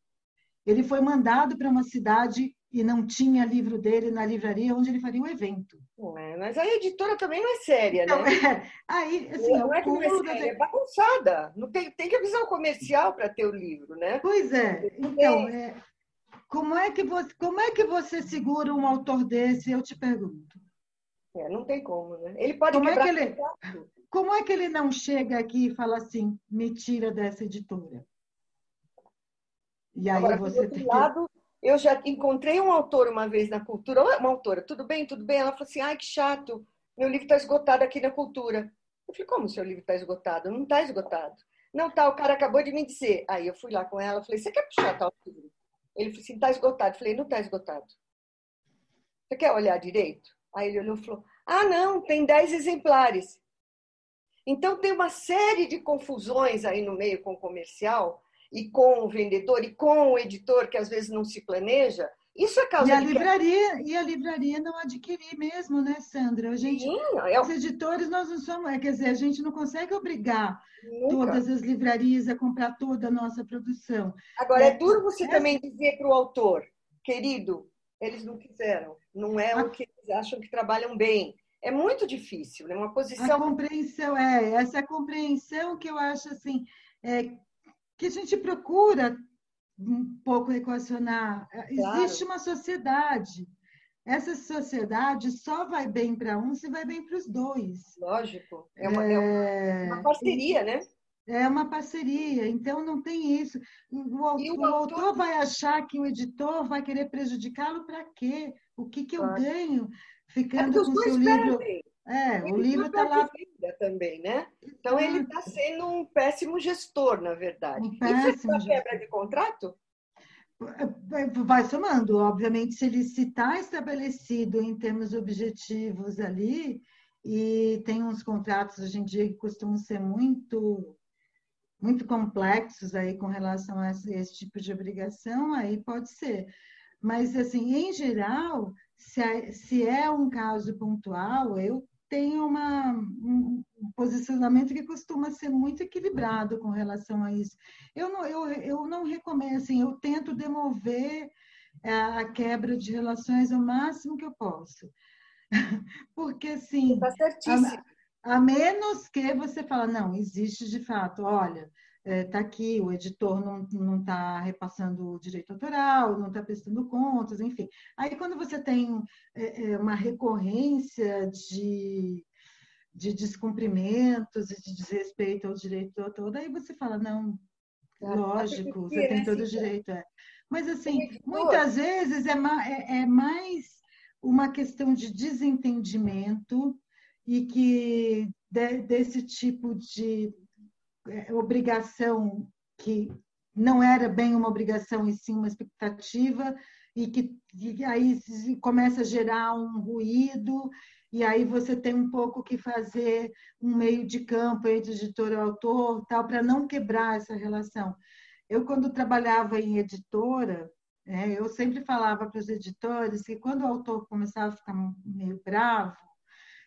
S4: Ele foi mandado para uma cidade e não tinha livro dele na livraria onde ele faria um evento.
S3: É, mas a editora também não é séria,
S4: então,
S3: né?
S4: É, aí, assim,
S3: não é, que não é, séria, é bagunçada. Não tem, tem que avisar o comercial para ter o livro, né?
S4: Pois é. Então, é, como, é que você, como é que você segura um autor desse? Eu te pergunto.
S3: É, não tem como, né? Ele pode
S4: como é que ele, Como é que ele não chega aqui e fala assim, me tira dessa editora?
S3: E aí Agora, você tem lado, eu já encontrei um autor uma vez na cultura, uma autora, tudo bem, tudo bem? Ela falou assim, ai, que chato, meu livro está esgotado aqui na cultura. Eu falei, como seu livro está esgotado? Não está esgotado. Não tá, o cara acabou de me dizer. Aí eu fui lá com ela, falei, você quer puxar tal livro? Ele falou assim, está esgotado. Eu falei, não está esgotado. Você quer olhar direito? Aí ele olhou e falou, ah, não, tem 10 exemplares. Então tem uma série de confusões aí no meio com o comercial, e com o vendedor e com o editor que às vezes não se planeja, isso é causa
S4: e a de livraria e a livraria não adquirir mesmo, né, Sandra? A gente, Sim, eu... os editores nós não somos, é, quer dizer, a gente não consegue obrigar Nunca. todas as livrarias a comprar toda a nossa produção.
S3: Agora é, é duro você é... também dizer para o autor, querido, eles não quiseram, não é a... o que eles acham que trabalham bem. É muito difícil, né? Uma posição.
S4: A compreensão é essa compreensão que eu acho assim é, que a gente procura um pouco equacionar. Claro. Existe uma sociedade. Essa sociedade só vai bem para um se vai bem para os dois.
S3: Lógico. É uma, é... é uma parceria, né?
S4: É uma parceria, então não tem isso. O, o, o autor vai achar que o editor vai querer prejudicá-lo para quê? O que, que eu ganho ficando é com o seu livro? Perdem. É, o livro está lá.
S3: Também, né? Então, ele está sendo um péssimo gestor, na verdade. Um
S4: péssimo
S3: Isso é quebra de contrato?
S4: Vai somando, obviamente, se ele está estabelecido em termos objetivos ali, e tem uns contratos hoje em dia que costumam ser muito muito complexos aí com relação a esse, esse tipo de obrigação, aí pode ser. Mas, assim, em geral, se é, se é um caso pontual, eu tem uma, um posicionamento que costuma ser muito equilibrado com relação a isso. Eu não, eu, eu não recomendo, assim, eu tento demover a, é, a quebra de relações o máximo que eu posso. Porque, assim,
S3: tá
S4: a, a menos que você fala, não, existe de fato, olha, está é, tá aqui, o editor não está repassando o direito autoral, não está prestando contas, enfim. Aí, quando você tem é, é, uma recorrência de, de descumprimentos e de desrespeito ao direito autor, daí você fala, não, lógico, você tem todo o direito. É. Mas, assim, muitas vezes é, é, é mais uma questão de desentendimento e que desse tipo de é, obrigação que não era bem uma obrigação e sim uma expectativa e que e aí começa a gerar um ruído e aí você tem um pouco que fazer um meio de campo entre editor e autor tal para não quebrar essa relação. Eu quando trabalhava em editora é, eu sempre falava para os editores que quando o autor começava a ficar meio bravo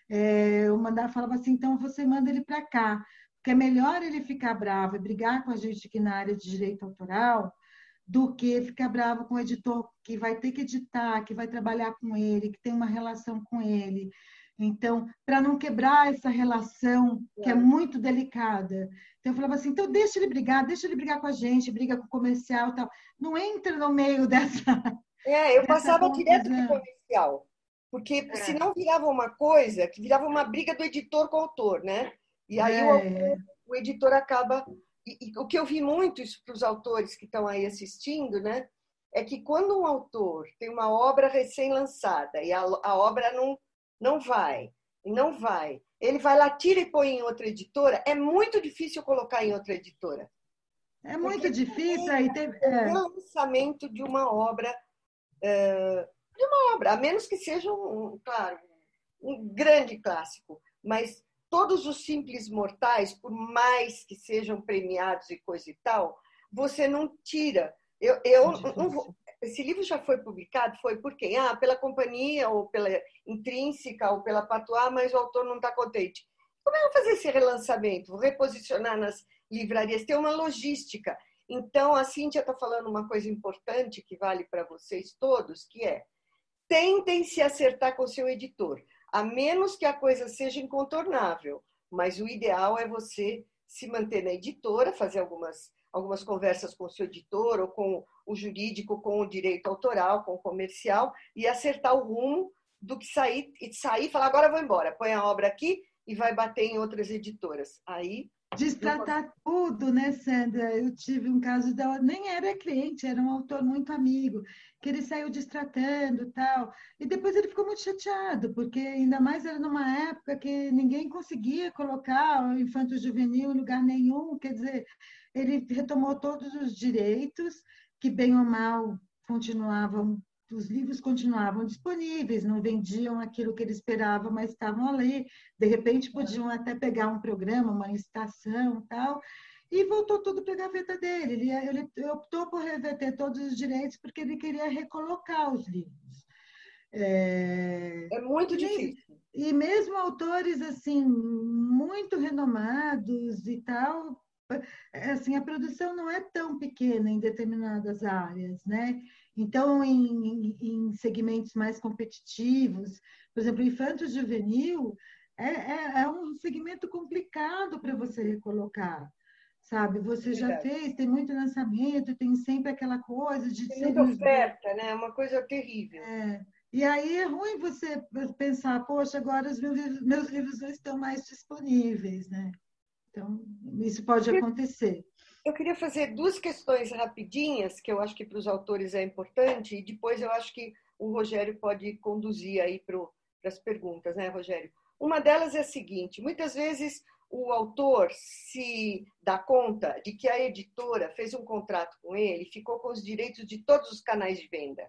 S4: é, eu mandava falava assim então você manda ele para cá que é melhor ele ficar bravo e brigar com a gente aqui na área de direito autoral do que ficar bravo com o editor que vai ter que editar, que vai trabalhar com ele, que tem uma relação com ele. Então, para não quebrar essa relação que é muito delicada. Então, eu falava assim, então deixa ele brigar, deixa ele brigar com a gente, briga com o comercial tal. Não entra no meio dessa...
S3: É, eu passava direto com o comercial. Porque é. senão virava uma coisa que virava uma briga do editor com o autor, né? E aí é. o, o, editor acaba. E, e, o que eu vi muito isso para os autores que estão aí assistindo, né? É que quando um autor tem uma obra recém-lançada e a, a obra não, não vai, não vai, ele vai lá, tira e põe em outra editora, é muito difícil colocar em outra editora.
S4: É muito difícil. Aí
S3: é. o lançamento de uma obra uh, de uma obra, a menos que seja, um, claro, um grande clássico. Mas todos os simples mortais, por mais que sejam premiados e coisa e tal, você não tira. Eu, eu não vou, esse livro já foi publicado? Foi por quem? Ah, pela companhia, ou pela intrínseca, ou pela Patois, mas o autor não está contente. Como é que eu vou fazer esse relançamento? Vou reposicionar nas livrarias? Tem uma logística. Então, a Cíntia está falando uma coisa importante que vale para vocês todos, que é tentem se acertar com o seu editor, a menos que a coisa seja incontornável. Mas o ideal é você se manter na editora, fazer algumas algumas conversas com o seu editor ou com o jurídico, com o direito autoral, com o comercial e acertar o rumo do que sair e sair falar agora vou embora, põe a obra aqui e vai bater em outras editoras. Aí
S4: Destratar tudo, né, Sandra? Eu tive um caso da nem era cliente, era um autor muito amigo, que ele saiu destratando tal. E depois ele ficou muito chateado, porque ainda mais era numa época que ninguém conseguia colocar o infanto juvenil em lugar nenhum, quer dizer, ele retomou todos os direitos que, bem ou mal, continuavam, os livros continuavam disponíveis, não vendiam aquilo que ele esperava, mas estavam ali. De repente, podiam até pegar um programa, uma licitação tal, e voltou tudo para a gaveta dele. Ele, ele optou por reverter todos os direitos porque ele queria recolocar os livros.
S3: É, é muito difícil.
S4: E, e mesmo autores assim muito renomados e tal é, assim, a produção não é tão pequena em determinadas áreas, né? Então, em, em segmentos mais competitivos, por exemplo, infanto juvenil é, é, é um segmento complicado para você recolocar, sabe? Você já fez, tem muito lançamento, tem sempre aquela coisa de...
S3: Tem muita oferta, né? É uma coisa terrível.
S4: É. E aí é ruim você pensar, poxa, agora os meus, meus livros não estão mais disponíveis, né? Então, isso pode acontecer.
S3: Eu queria fazer duas questões rapidinhas, que eu acho que para os autores é importante, e depois eu acho que o Rogério pode conduzir aí para as perguntas, né, Rogério? Uma delas é a seguinte: muitas vezes o autor se dá conta de que a editora fez um contrato com ele, ficou com os direitos de todos os canais de venda,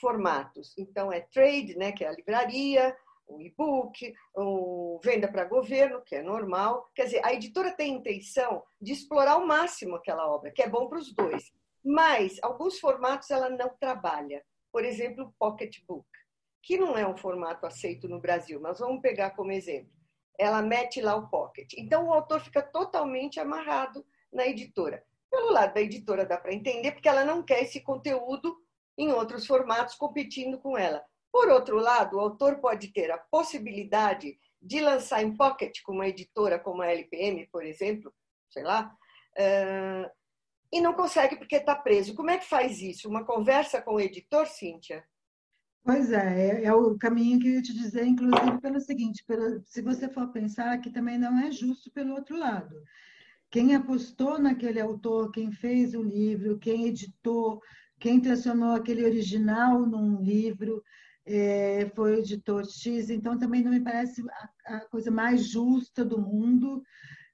S3: formatos. Então, é trade, né, que é a livraria, o e-book, o venda para governo, que é normal. Quer dizer, a editora tem intenção de explorar ao máximo aquela obra, que é bom para os dois. Mas alguns formatos ela não trabalha. Por exemplo, o pocketbook, que não é um formato aceito no Brasil, mas vamos pegar como exemplo. Ela mete lá o pocket. Então o autor fica totalmente amarrado na editora. Pelo lado da editora dá para entender, porque ela não quer esse conteúdo em outros formatos competindo com ela. Por outro lado, o autor pode ter a possibilidade de lançar em pocket, com uma editora como a LPM, por exemplo, sei lá, uh, e não consegue porque está preso. Como é que faz isso? Uma conversa com o editor, Cíntia?
S4: Pois é, é, é, o caminho que eu ia te dizer, inclusive pelo seguinte, pelo, se você for pensar que também não é justo pelo outro lado. Quem apostou naquele autor, quem fez o livro, quem editou, quem transformou aquele original num livro, é, foi o editor X, então também não me parece a, a, coisa mais justa do mundo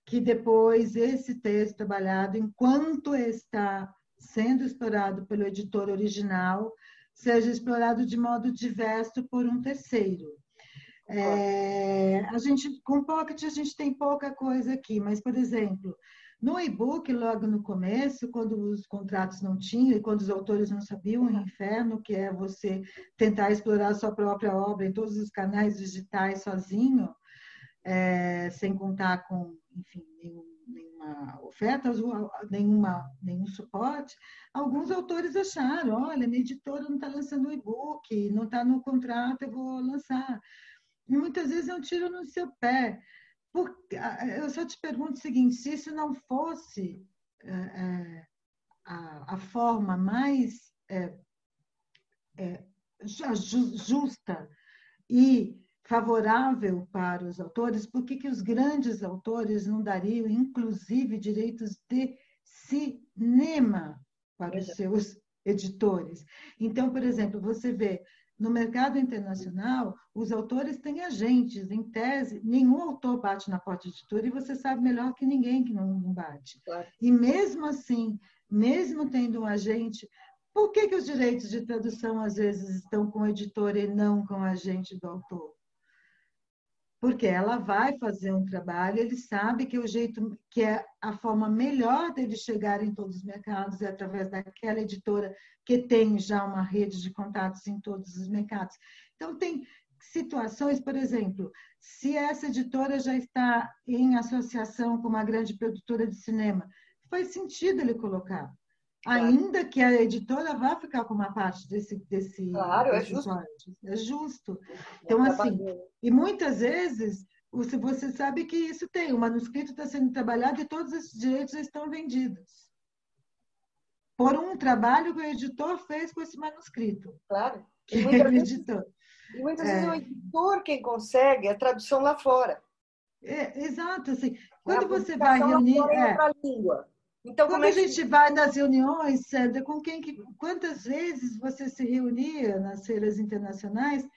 S4: que depois esse texto trabalhado, enquanto está sendo explorado pelo editor original, seja explorado de modo diverso por um terceiro. É, a gente, com Pocket, a gente tem pouca coisa aqui, mas, por exemplo, no e-book, logo no começo, quando os contratos não tinham e quando os autores não sabiam o inferno, que é você tentar explorar a sua própria obra em todos os canais digitais sozinho, é, sem contar com, enfim, nenhum, nenhuma oferta, nenhuma, nenhum suporte, alguns autores acharam, olha, minha editora não está lançando o e-book, não está no contrato, eu vou lançar. E muitas vezes é um tiro no seu pé. Porque, eu só te pergunto o seguinte: se isso não fosse é, é, a, a, forma mais é, é justa e favorável para os autores, por que, que os grandes autores não dariam, inclusive, direitos de cinema para os seus editores? Então, por exemplo, você vê no mercado internacional, os autores têm agentes, em tese, nenhum autor bate na porta de editora e você sabe melhor que ninguém que não, bate. Claro. E mesmo assim, mesmo tendo um agente, Por que, que os direitos de tradução às vezes estão com o editor e não com a agente do autor? Porque ela vai fazer um trabalho, ele sabe que o jeito, que é a forma melhor dele chegar em todos os mercados é através daquela editora que tem já uma rede de contatos em todos os mercados. Então tem situações, por exemplo, se essa editora já está em associação com uma grande produtora de cinema, faz sentido ele colocar. Claro. Ainda que a editora vá ficar com uma parte desse, desse
S3: claro, é justo.
S4: É justo. Então, assim, e muitas vezes você, você sabe que isso tem, o manuscrito está sendo trabalhado e todos esses direitos estão vendidos. Por um trabalho que o editor fez com esse manuscrito.
S3: Claro. E muitas, vezes, e muitas é. vezes é o editor quem consegue a tradução lá fora.
S4: É, exato, assim. Quando você vai reunir. É,
S3: língua.
S4: Então, Quando é a gente vai nas reuniões, Sandra, com quem que, quantas vezes você se reunia nas feiras internacionais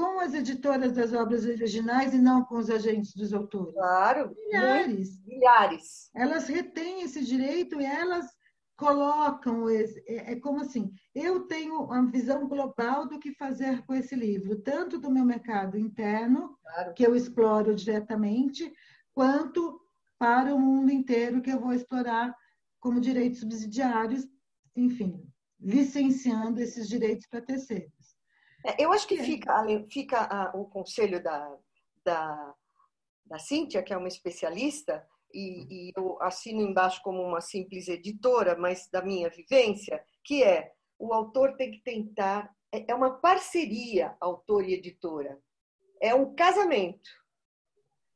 S4: com as editoras das obras originais e não com os agentes dos autores?
S3: Claro.
S4: Milhares.
S3: Milhares.
S4: Elas retêm esse direito e elas colocam esse, é, é, como assim, eu tenho uma visão global do que fazer com esse livro, tanto do meu mercado interno, claro. que eu exploro diretamente, quanto para o mundo inteiro que eu vou explorar como direitos subsidiários, enfim, licenciando esses direitos para terceiros.
S3: É, eu acho que é. fica, fica a, o conselho da, da, da Cíntia, que é uma especialista, e, e, eu assino embaixo como uma simples editora, mas da minha vivência, que é o autor tem que tentar, é, é uma parceria autor e editora, é um casamento.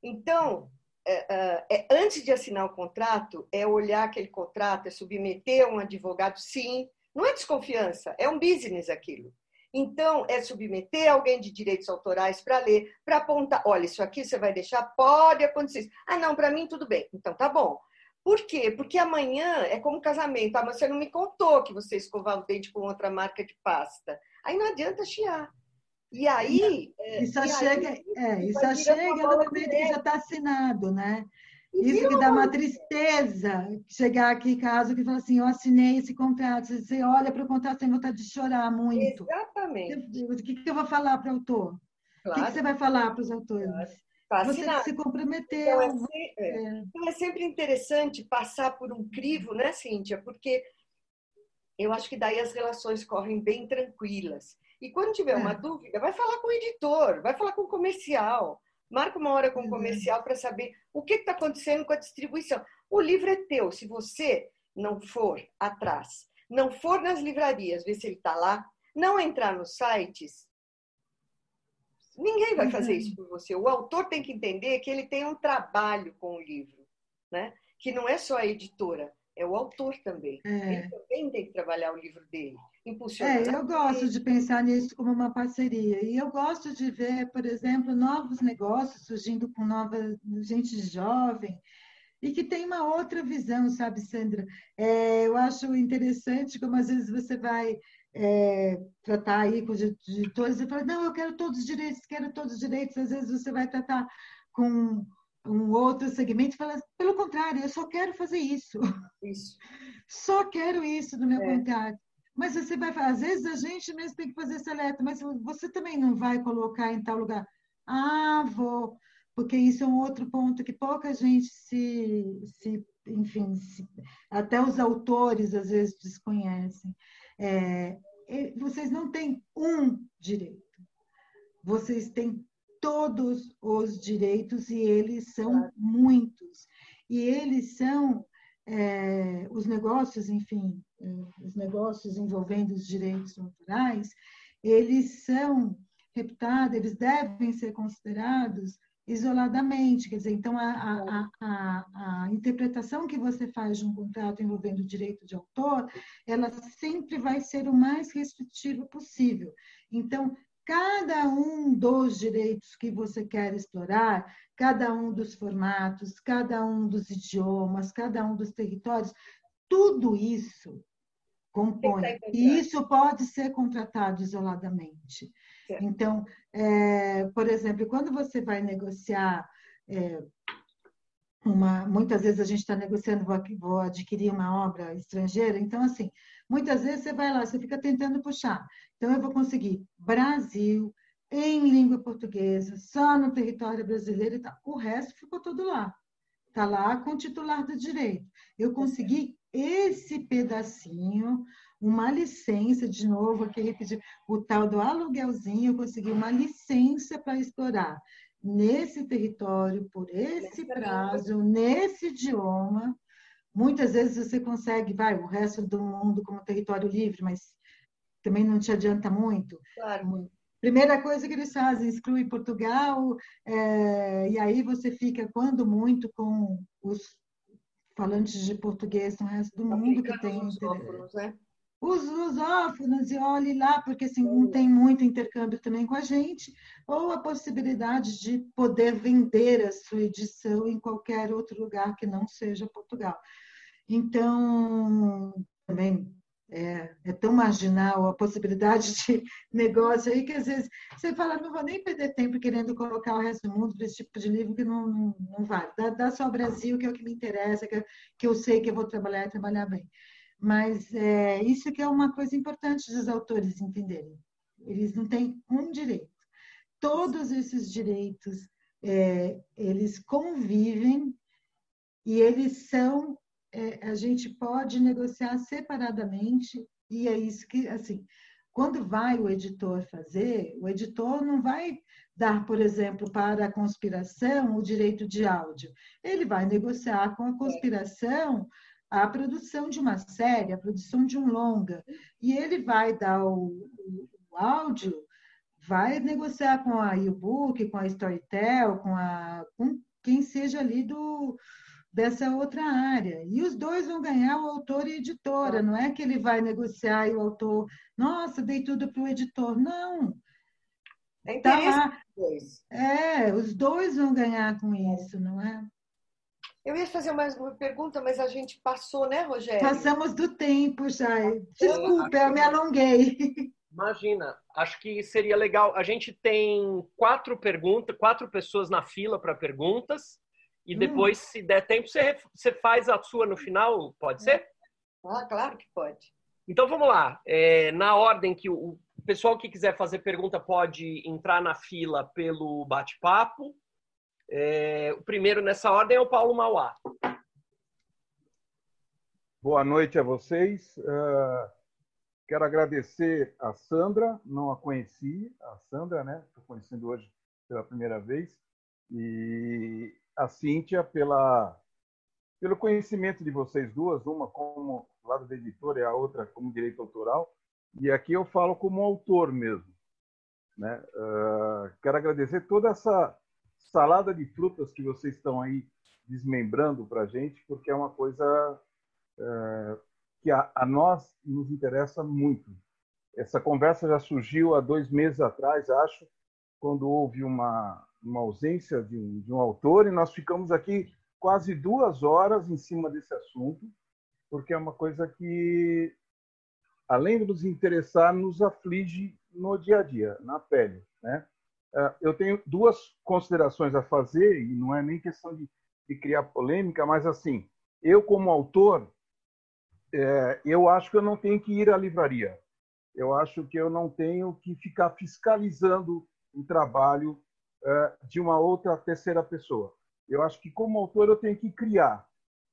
S3: Então, é, é, é, antes de assinar o contrato, é olhar aquele contrato, é submeter a um advogado, sim. Não é desconfiança, é um business aquilo. Então, é submeter alguém de direitos autorais para ler, para apontar: olha, isso aqui você vai deixar, pode acontecer isso. Ah, não, para mim tudo bem. Então, tá bom. Por quê? Porque amanhã é como casamento. Ah, mas você não me contou que você escovava o dente com outra marca de pasta. Aí não adianta chiar. E aí.
S4: E só chega, aí, é, e só chega no momento que já está assinado, né? Isso que dá uma tristeza chegar aqui em casa e falar assim: eu assinei esse contrato. Você olha para o contrato sem vontade de chorar muito.
S3: Exatamente.
S4: O que, que eu vou falar para o autor? Claro. O que, que, você vai falar para os autores? Claro. Você se comprometeu.
S3: Então é, é. É. então é sempre interessante passar por um crivo, né, Cíntia? Porque eu acho que daí as relações correm bem tranquilas. E quando tiver uma é. dúvida, vai falar com o editor, vai falar com o comercial. Marca uma hora com o comercial para saber o que está acontecendo com a distribuição. O livro é teu. Se você não for atrás, não for nas livrarias, ver se ele está lá, não entrar nos sites, ninguém vai fazer uhum. isso por você. O autor tem que entender que ele tem um trabalho com o livro, né? que não é só a editora, é o autor também. É. Ele também tem que trabalhar o livro dele. Impulsionar.
S4: É, eu gosto de pensar nisso como uma parceria. E eu gosto de ver, por exemplo, novos negócios surgindo com nova gente jovem e que tem uma outra visão, sabe, Sandra? É, eu acho interessante como às vezes você vai é, tratar aí com os editores e fala, não, eu quero todos os direitos, quero todos os direitos. Às vezes você vai tratar com um outro segmento e fala, pelo contrário, eu só quero fazer isso.
S3: Isso.
S4: Só quero isso no meu é. contrato. Mas você vai às vezes a gente mesmo tem que fazer seleta, mas você também não vai colocar em tal lugar. Ah, vou, porque isso é um outro ponto que pouca gente se, se enfim, se, até os autores às vezes desconhecem. É, vocês não têm um direito, vocês têm todos os direitos e eles são muitos. E eles são é, os negócios, enfim, é, os negócios envolvendo os direitos autorais, eles são reputados, eles devem ser considerados isoladamente, quer dizer, então a, a, a, a, interpretação que você faz de um contrato envolvendo o direito de autor, ela sempre vai ser o mais restritiva possível. Então, cada um dos direitos que você quer explorar, cada um dos formatos, cada um dos idiomas, cada um dos territórios, tudo isso compõe. E isso pode ser contratado isoladamente. Então, é, por exemplo, quando você vai negociar é, uma, muitas vezes a gente está negociando, vou, vou, adquirir uma obra estrangeira, então, assim, Muitas vezes você vai lá, você fica tentando puxar. Então, eu vou conseguir Brasil, em língua portuguesa, só no território brasileiro e tal. O resto ficou tudo lá. Está lá com o titular do direito. Eu consegui esse pedacinho, uma licença, de novo, aqui repetir, o tal do aluguelzinho, eu consegui uma licença para explorar nesse território, por esse prazo, nesse idioma. Muitas vezes você consegue, vai, o resto do mundo como território livre, mas também não te adianta muito. Claro. Primeira coisa que eles fazem, exclui Portugal, é, e aí você fica, quando muito, com os falantes de português no resto do mundo que tem interesse. Né? Os lusófonos, e olhe lá, porque assim, não tem muito intercâmbio também com a gente, ou a possibilidade de poder vender a sua edição em qualquer outro lugar que não seja Portugal. Então, também é, é, tão marginal a possibilidade de negócio aí que às vezes você fala, não vou nem perder tempo querendo colocar o resto do mundo para esse tipo de livro que não, não, não vale. Dá, dá, só o Brasil, que é o que me interessa, que, que eu sei que eu vou trabalhar e trabalhar bem. Mas é, isso que é uma coisa importante dos autores entenderem. Eles não têm um direito. Todos esses direitos, é, eles convivem e eles são é, a gente pode negociar separadamente, e é isso que, assim, quando vai o editor fazer, o editor não vai dar, por exemplo, para a conspiração o direito de áudio. Ele vai negociar com a conspiração a produção de uma série, a produção de um longa. E ele vai dar o, o, o áudio, vai negociar com a e-book, com a Storytel, com, a, com quem seja ali do, dessa outra área. E os dois vão ganhar o autor e a editora. Não é que ele vai negociar e o autor, nossa, dei tudo para o editor. Não.
S3: É tá lá.
S4: É, os dois vão ganhar com isso, não é?
S3: Eu ia fazer mais uma pergunta, mas a gente passou, né, Rogério?
S4: Passamos do tempo já. Desculpa, eu me alonguei.
S1: Imagina, acho que seria legal. A gente tem quatro perguntas, quatro pessoas na fila para perguntas. E hum. depois, hum. se der tempo, você, você faz a sua no final, pode ser?
S3: Ah, claro que pode.
S1: Então vamos lá. É, na ordem que o, o pessoal que quiser fazer pergunta pode entrar na fila pelo bate-papo. É, o primeiro nessa ordem é o Paulo Mauá.
S5: Boa noite a vocês. Uh, quero agradecer a Sandra, não a conheci, a Sandra, né? Estou conhecendo hoje pela primeira vez. E a Cíntia pela, pelo conhecimento de vocês duas, uma como lado da editora e a outra como direito autoral. E aqui eu falo como autor mesmo. Né? Uh, quero agradecer toda essa salada de frutas que vocês estão aí desmembrando para a gente, porque é uma coisa uh, que a, a, nós nos interessa muito. Essa conversa já surgiu há dois meses atrás, acho, quando houve uma, uma ausência de um, de um autor, e nós ficamos aqui quase duas horas em cima desse assunto, porque é uma coisa que, além de nos interessar, nos aflige no dia a dia, na pele. Né? É, eu tenho duas considerações a fazer, e não é nem questão de, de criar polêmica, mas assim, eu como autor, é, eu acho que eu não tenho que ir à livraria. Eu acho que eu não tenho que ficar fiscalizando o trabalho eh, de uma outra terceira pessoa. Eu acho que, como autor, eu tenho que criar.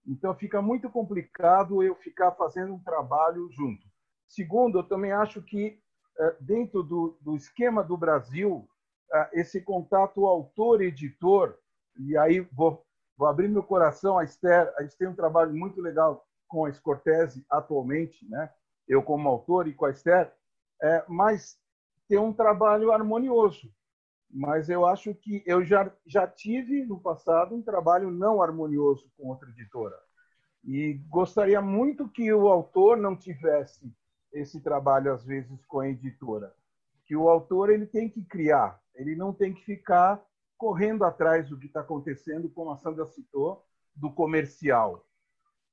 S5: Então, fica muito complicado eu ficar fazendo um trabalho junto. Segundo, eu também acho que, eh, dentro do, do esquema do Brasil, eh, esse contato autor-editor, e aí vou, vou abrir meu coração, a Esther, a gente tem um trabalho muito legal com a Scortese atualmente, né? eu como autor e com a Esther, é, mas tem um trabalho harmonioso mas eu acho que eu já, já tive no passado um trabalho não harmonioso com outra editora. E gostaria muito que o autor não tivesse esse trabalho, às vezes, com a editora. Que o autor ele tem que criar, ele não tem que ficar correndo atrás do que está acontecendo, como a Sandra citou, do comercial.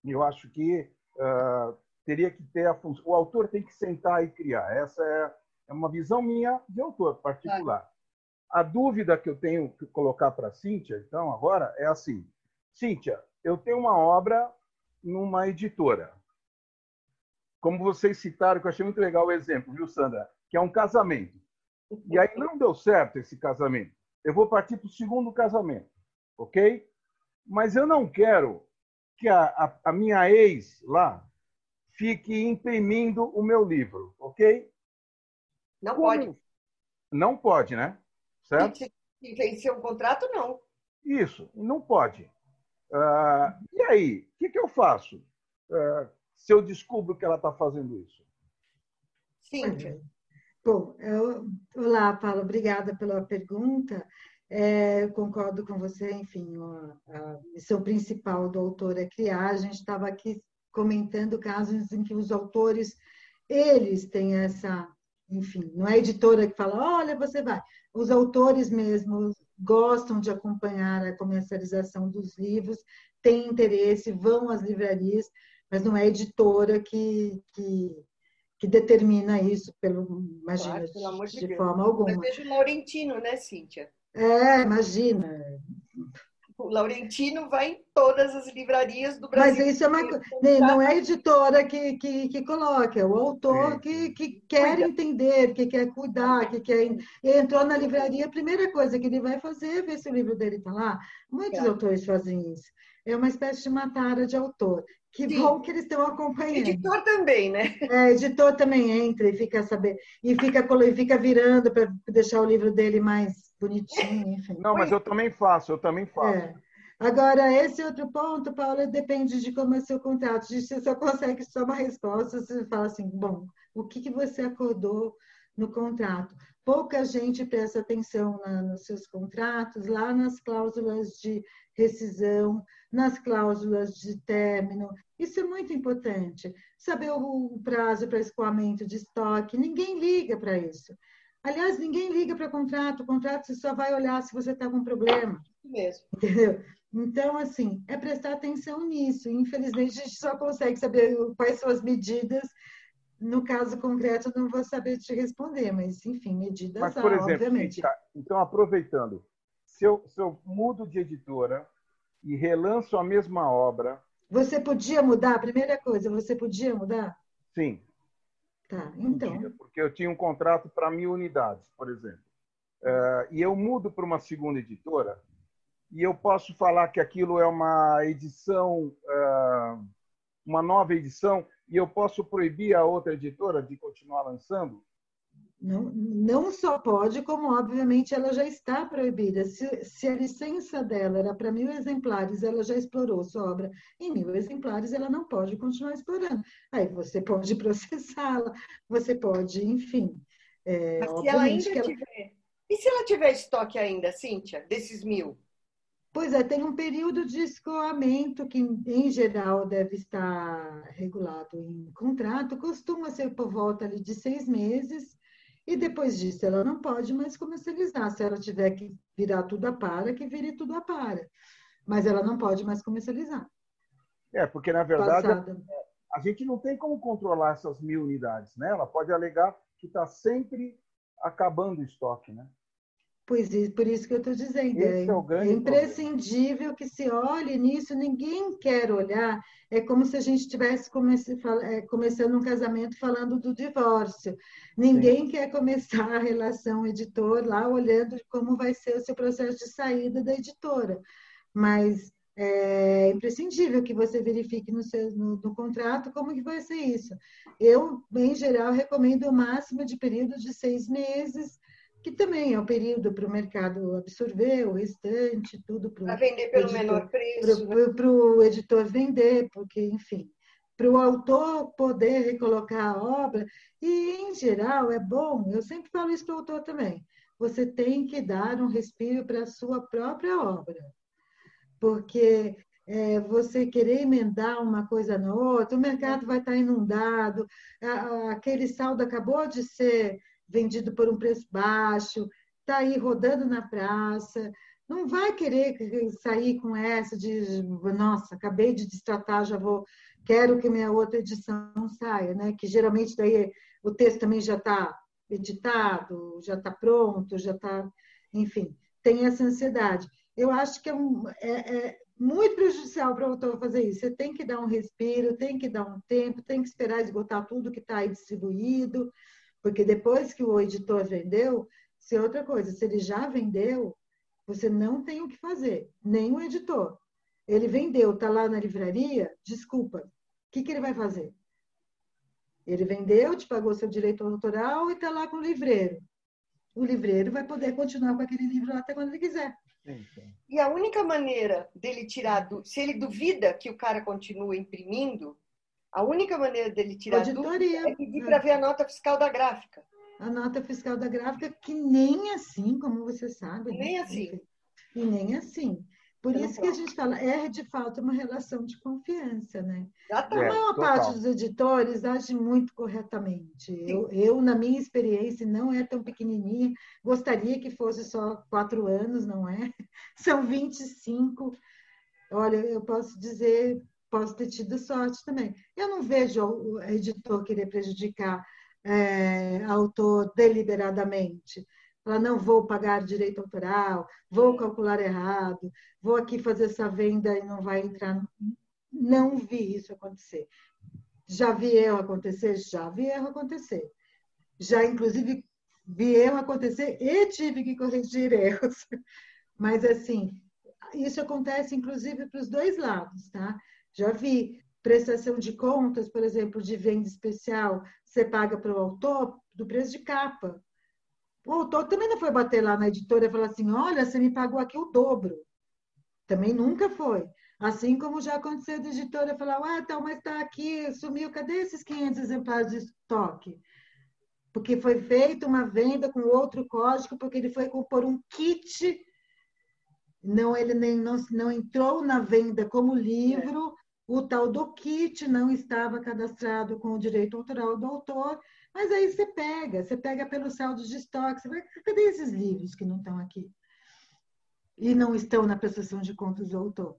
S5: Eu acho que uh, teria que ter a função. O autor tem que sentar e criar. Essa é, é uma visão minha de autor particular. A dúvida que eu tenho que colocar para a Cíntia, então, agora, é assim: Cíntia, eu tenho uma obra numa editora. como vocês citaram, que eu achei muito legal o exemplo, viu, Sandra? Que é um casamento. E aí não deu certo esse casamento. Eu vou partir para o segundo casamento, ok? Mas eu não quero que a, a, a minha ex lá fique imprimindo o meu livro, ok?
S3: Não Como... pode.
S5: Não pode, né? Certo? Se
S3: vencer um contrato, não.
S5: Isso, não pode. Uh, e aí, o que, que, eu faço uh, se eu descubro que ela está fazendo isso?
S3: Sim.
S4: Bom, eu, olá, Paulo, obrigada pela pergunta. É, concordo com você, enfim, a, a, missão principal do autor é criar. A gente estava aqui comentando casos em que os autores, eles têm essa, enfim, não é a editora que fala, olha, você vai. Os autores mesmos gostam de acompanhar a comercialização dos livros, têm interesse, vão às livrarias, mas não é a editora que, que, que determina isso, pelo, imagina, claro, de, de forma alguma.
S3: Mas vejo o Laurentino, né, Cíntia?
S4: É, imagina.
S3: O Laurentino vai em todas as livrarias do Brasil.
S4: Mas isso é uma não é a editora que, que, que coloca, é o autor que, que quer Cuida. entender, que quer cuidar, que quer. Entrou na livraria, a primeira coisa que ele vai fazer é ver se o livro dele está lá. Muitos é. autores fazem isso. É uma espécie de matara de autor. Que Sim. bom que eles estão acompanhando.
S3: Editor também, né?
S4: É, editor também entra e fica saber e fica, e fica virando para deixar o livro dele mais bonitinho, enfim.
S5: Não, mas eu também faço, eu também faço. É.
S4: Agora, esse outro ponto, Paula, depende de como é seu contrato. Você só consegue só uma resposta, você fala assim, bom, o que, que você acordou no contrato? Pouca gente presta atenção na, nos seus contratos, lá nas cláusulas de rescisão, nas cláusulas de término. Isso é muito importante. Saber o prazo para escoamento de estoque, ninguém liga para isso. Aliás, ninguém liga para contrato. O contrato você só vai olhar se você está com problema.
S3: Mesmo.
S4: Entendeu? Então, assim, é prestar atenção nisso. Infelizmente, a gente só consegue saber quais são as medidas. No caso concreto, não vou saber te responder, mas, enfim, medidas
S5: mas, por exemplo, obviamente. Então, aproveitando, se eu, se eu mudo de editora e relanço a mesma obra.
S4: Você podia mudar? Primeira coisa, você podia mudar?
S5: Sim.
S4: Tá, então.
S5: Porque eu tinha um contrato para mil unidades, por exemplo. Uh, e eu mudo para uma segunda editora e eu posso falar que aquilo é uma edição, uh, uma nova edição, e eu posso proibir a outra editora de continuar lançando?
S4: Não, não só pode, como obviamente ela já está proibida. Se, se a licença dela era para mil exemplares, ela já explorou sua obra em mil exemplares, ela não pode continuar explorando. Aí você pode processá-la, você pode, enfim.
S3: É, Mas se ela ainda ela... tiver. E se ela tiver estoque ainda, Cíntia, desses mil?
S4: Pois é, tem um período de escoamento que, em geral, deve estar regulado em contrato, costuma ser por volta ali, de seis meses e depois disso, ela não pode mais comercializar. Se ela tiver que virar tudo a para, que vire tudo a para. Mas ela não pode mais comercializar.
S5: É, porque na verdade Passada. a gente não tem como controlar essas mil unidades, né? Ela pode alegar que está sempre acabando o estoque, né?
S4: Pois é, por isso que eu estou dizendo.
S5: É, é,
S4: imprescindível problema. que se olhe nisso, ninguém quer olhar. É como se a gente estivesse é, começando um casamento falando do divórcio. Ninguém Sim. quer começar a relação editor lá olhando como vai ser o seu processo de saída da editora. Mas é imprescindível que você verifique no, seu, no, no, contrato como que vai ser isso. Eu, em geral, recomendo o máximo de período de seis meses, que também é o período para o mercado absorver o restante, tudo
S3: para vender pelo editor, menor preço.
S4: Para o né? editor vender, porque, enfim, para o autor poder recolocar a obra. E, em geral, é bom, eu sempre falo isso para o autor também, você tem que dar um respiro para a sua própria obra. Porque é, você querer emendar uma coisa na outra, o mercado vai estar inundado, aquele saldo acabou de ser vendido por um preço baixo, está aí rodando na praça, não vai querer sair com essa de, nossa, acabei de destratar, já vou, quero que minha outra edição saia, né? Que geralmente daí o texto também já está editado, já está pronto, já está, enfim, tem essa ansiedade. Eu acho que é, um, é, é muito prejudicial para o autor fazer isso. Você tem que dar um respiro, tem que dar um tempo, tem que esperar esgotar tudo que está aí distribuído, porque depois que o editor vendeu, se é outra coisa, se ele já vendeu, você não tem o que fazer, nem o editor. Ele vendeu, está lá na livraria, desculpa, o que, que ele vai fazer? Ele vendeu, te pagou seu direito autoral e está lá com o livreiro. O livreiro vai poder continuar com aquele livro até quando ele quiser.
S3: E a única maneira dele tirar, do, se ele duvida que o cara continue imprimindo, a única maneira dele tirar
S4: Auditoria.
S3: dúvida é pedir para ver a nota fiscal da gráfica.
S4: A nota fiscal da gráfica, que nem assim, como você sabe.
S3: Nem
S4: né?
S3: assim.
S4: E nem assim. Por
S3: Eu
S4: isso que a gente fala, é de fato uma relação de confiança, né? A
S3: Exatamente.
S4: maior
S5: total.
S4: parte dos editores age muito corretamente. Eu, eu, na minha experiência, não é tão pequenininha, gostaria que fosse só quatro anos, não é? São 25. Olha, eu posso dizer, posso ter tido sorte também. Eu não vejo o editor querer prejudicar é, autor deliberadamente. Falar, não vou pagar direito autoral, vou calcular errado, vou aqui fazer essa venda e não vai entrar. Não vi isso acontecer. Já vi erro acontecer? Já vi erro acontecer. Já, inclusive, vi erro acontecer e tive que corrigir erros. Mas, assim, isso acontece, inclusive, para os dois lados, tá? Já vi prestação de contas, por exemplo, de venda especial, você paga para o autor do preço de capa. O autor também não foi bater lá na editora e falar assim: olha, você me pagou aqui o dobro. Também nunca foi. Assim como já aconteceu da editora falar: ah, então, mas está aqui, sumiu, cadê esses 500 exemplares de estoque? Porque foi feita uma venda com outro código, porque ele foi compor um kit. Não, ele nem não, não entrou na venda como livro. O tal do kit não estava cadastrado com o direito autoral do autor. Mas aí você pega, você pega pelo saldo de estoque, você vai, cadê esses livros que não estão aqui? E não estão na prestação de contas do autor.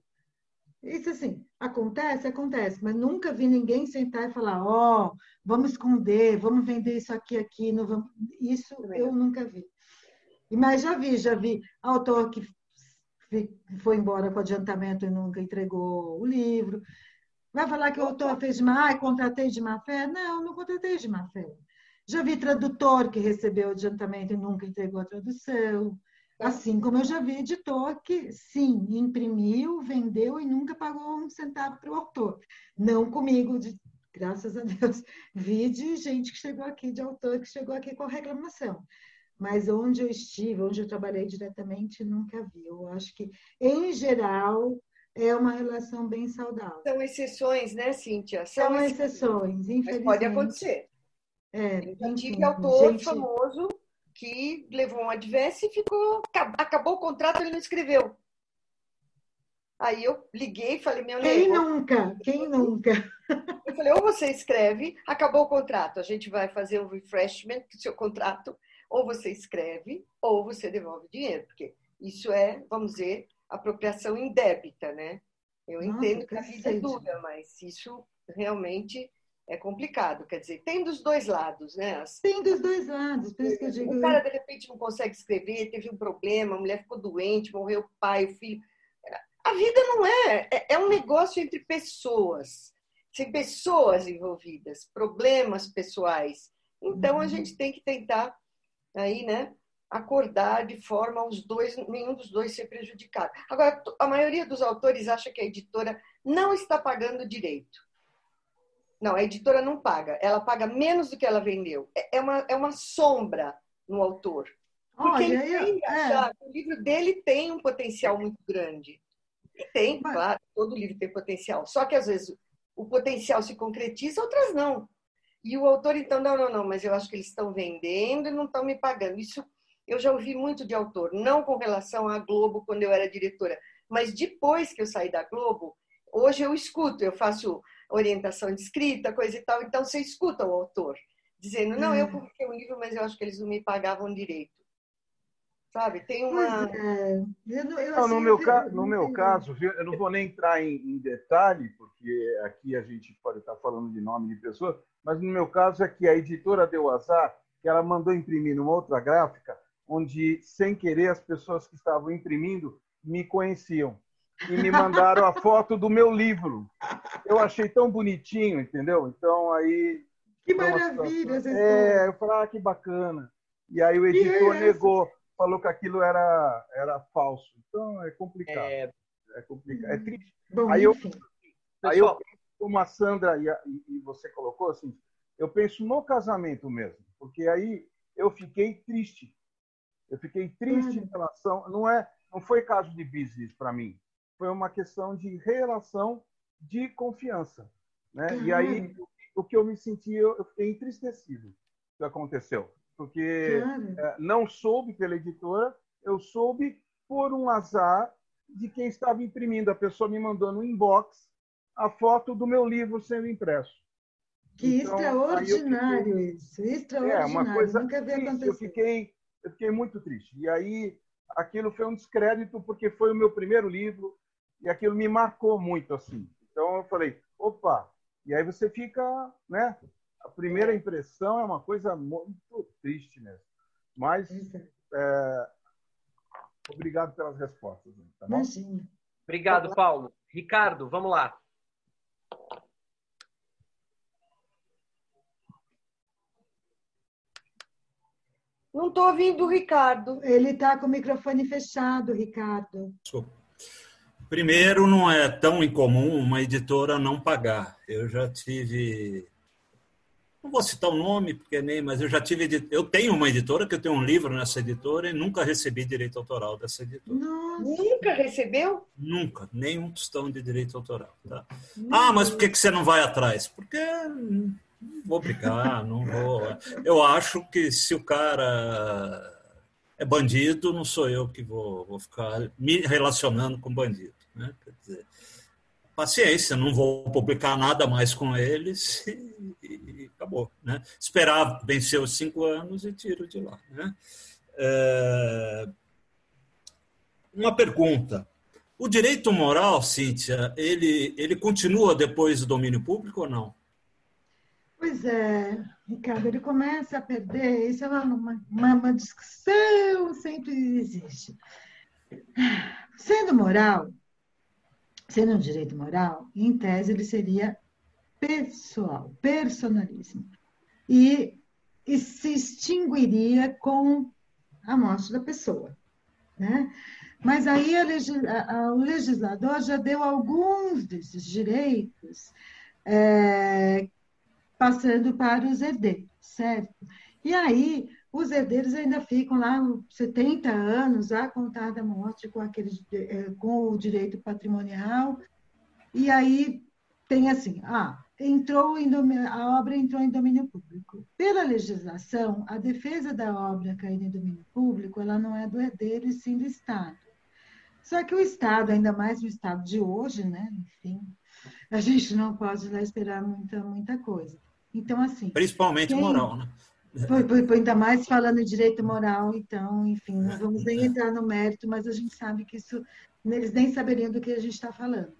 S4: Isso assim, acontece, acontece, mas nunca vi ninguém sentar e falar, ó, oh, vamos esconder, vamos vender isso aqui, aqui, não vamos... isso eu nunca vi. Mas já vi, já vi autor que foi embora com adiantamento e nunca entregou o livro. Vai falar que o autor fez de má, ah, contratei de má fé? Não, não contratei de má fé. Já vi tradutor que recebeu adiantamento e nunca entregou a tradução. Assim como eu já vi editor que, sim, imprimiu, vendeu e nunca pagou um centavo para o autor. Não comigo, de, graças a Deus. Vi de gente que chegou aqui, de autor que chegou aqui com reclamação. Mas onde eu estive, onde eu trabalhei diretamente, nunca vi. Eu acho que, em geral, é uma relação bem saudável.
S3: São exceções, né, Cíntia?
S4: São, São exceções, infelizmente. Mas
S3: pode acontecer.
S4: É,
S3: eu já tive autor gente... famoso que levou um advance e ficou. Acabou o contrato, ele não escreveu. Aí eu liguei e falei, meu
S4: Quem nunca? Quem nunca?
S3: Eu falei, ou você escreve, acabou o contrato, a gente vai fazer um refreshment do seu contrato, ou você escreve, ou você devolve dinheiro, porque isso é, vamos dizer, apropriação indébita, né? Eu Nossa, entendo que a vida é dura, mas isso realmente é complicado. Quer dizer, tem dos dois lados, né?
S4: As... Tem dos dois lados, por isso que eu digo.
S3: O cara, de repente, não consegue escrever, teve um problema, a mulher ficou doente, morreu o pai, o filho. A vida não é. É um negócio entre pessoas. Tem pessoas envolvidas, problemas pessoais. Então, a uhum. gente tem que tentar aí, né? acordar de forma os dois, nenhum dos dois ser prejudicado. Agora, a maioria dos autores acha que a editora não está pagando direito. Não, a editora não paga. Ela paga menos do que ela vendeu. É, é uma, é uma sombra no autor. Porque Olha, ele tem é. o livro dele tem um potencial muito grande. E tem, Mas... claro, todo livro tem potencial. Só que às vezes o potencial se concretiza, outras não. E o autor, então, não, não, não, mas eu acho que eles estão vendendo e não estão me pagando. Isso eu já ouvi muito de autor, não com relação à Globo quando eu era diretora, mas depois que eu saí da Globo, hoje eu escuto, eu faço orientação de escrita, coisa e tal, então você escuta o autor dizendo, não, eu hum. publiquei um livro, mas eu acho que eles não me pagavam direito. Sabe? Tem uma. É.
S5: Eu não, eu, não, no, meu, ca... no meu caso, eu não vou nem entrar em, em, detalhe, porque aqui a gente pode estar falando de nome de pessoa, mas no meu caso é que a editora deu azar, que ela mandou imprimir numa outra gráfica onde, sem querer, as pessoas que estavam imprimindo me conheciam. e me mandaram a foto do meu livro. Eu achei tão bonitinho, entendeu? Então aí.
S4: Que maravilha! Essa
S5: é, eu falei, ah, que bacana. E aí o editor negou, falou que aquilo era, era falso. Então é complicado. É, é complicado. É triste. Bom, aí eu, aí eu como a Sandra e, a, e você colocou assim, eu penso no casamento mesmo, porque aí eu fiquei triste. Eu fiquei triste em relação, não é, não foi caso de business para mim foi uma questão de relação de confiança. Né? Uhum. E aí, o que eu me senti, eu fiquei entristecido que aconteceu. Porque é, não soube pela editora, eu soube por um azar de quem estava imprimindo. A pessoa me mandou no inbox a foto do meu livro sendo impresso.
S4: Que então, extraordinário fiquei... isso, extraordinário. É, uma coisa Nunca vi
S5: acontecer. Eu fiquei, eu fiquei muito triste. E aí, aquilo foi um descrédito, porque foi o meu primeiro livro, e aquilo me marcou muito assim. Então eu falei, opa, e aí você fica, né? A primeira impressão é uma coisa muito triste mesmo. Mas é, obrigado pelas respostas. Tá bom?
S1: Obrigado, Paulo. Ricardo, vamos lá.
S3: Não estou ouvindo o Ricardo.
S4: Ele está com o microfone fechado, Ricardo.
S2: Desculpa. Primeiro, não é tão incomum uma editora não pagar. Eu já tive. Não vou citar o nome, porque nem, mas eu já tive. Eu tenho uma editora, que eu tenho um livro nessa editora e nunca recebi direito autoral dessa editora.
S3: Nossa. Nunca recebeu?
S2: Nunca, nem um tostão de direito autoral. Tá? Ah, mas por que, que você não vai atrás? Porque não vou brigar, não vou. Eu acho que se o cara é bandido, não sou eu que vou, vou ficar me relacionando com bandido. Né? Quer dizer, paciência, não vou publicar nada mais com eles e acabou. Né? Esperar vencer os cinco anos e tiro de lá. Né? É... Uma pergunta. O direito moral, Cíntia, ele, ele continua depois do domínio público ou não?
S4: Pois é, Ricardo, ele começa a perder, isso é uma, uma, uma discussão, sempre existe. Sendo moral, sendo um direito moral, em tese ele seria pessoal, personalíssimo. E, e se extinguiria com a morte da pessoa. Né? Mas aí o legislador já deu alguns desses direitos é, passando para os herdeiros, certo? E aí os herdeiros ainda ficam lá 70 anos a contar da morte com, aquele, eh, com o direito patrimonial. E aí tem assim, ah, entrou em a obra entrou em domínio público. Pela legislação, a defesa da obra caída em domínio público, ela não é do herdeiro e sim do Estado. Só que o Estado, ainda mais no Estado de hoje, né? Enfim, a gente não pode lá esperar muita, muita coisa. Então, assim.
S2: Principalmente quem... moral, né?
S4: Foi, foi, foi, ainda mais falando em direito moral, então, enfim, não vamos nem entrar no mérito, mas a gente sabe que isso, eles nem saberiam do que a gente está falando.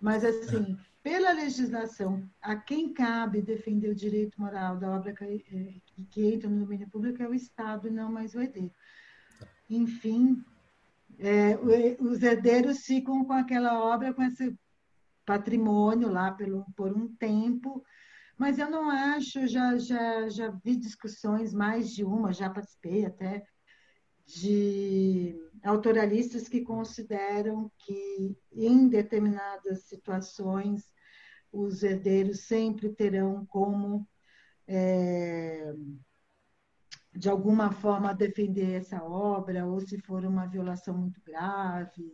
S4: Mas, assim, pela legislação, a quem cabe defender o direito moral da obra que, eh, que entra no domínio público é o Estado e não mais o herdeiro. Enfim, é, os herdeiros ficam com aquela obra, com esse patrimônio lá pelo, por um tempo, mas eu não acho, já, já, já vi discussões, mais de uma, já participei até, de autoralistas que consideram que em determinadas situações os herdeiros sempre terão como, é, de alguma forma, defender essa obra, ou se for uma violação muito grave,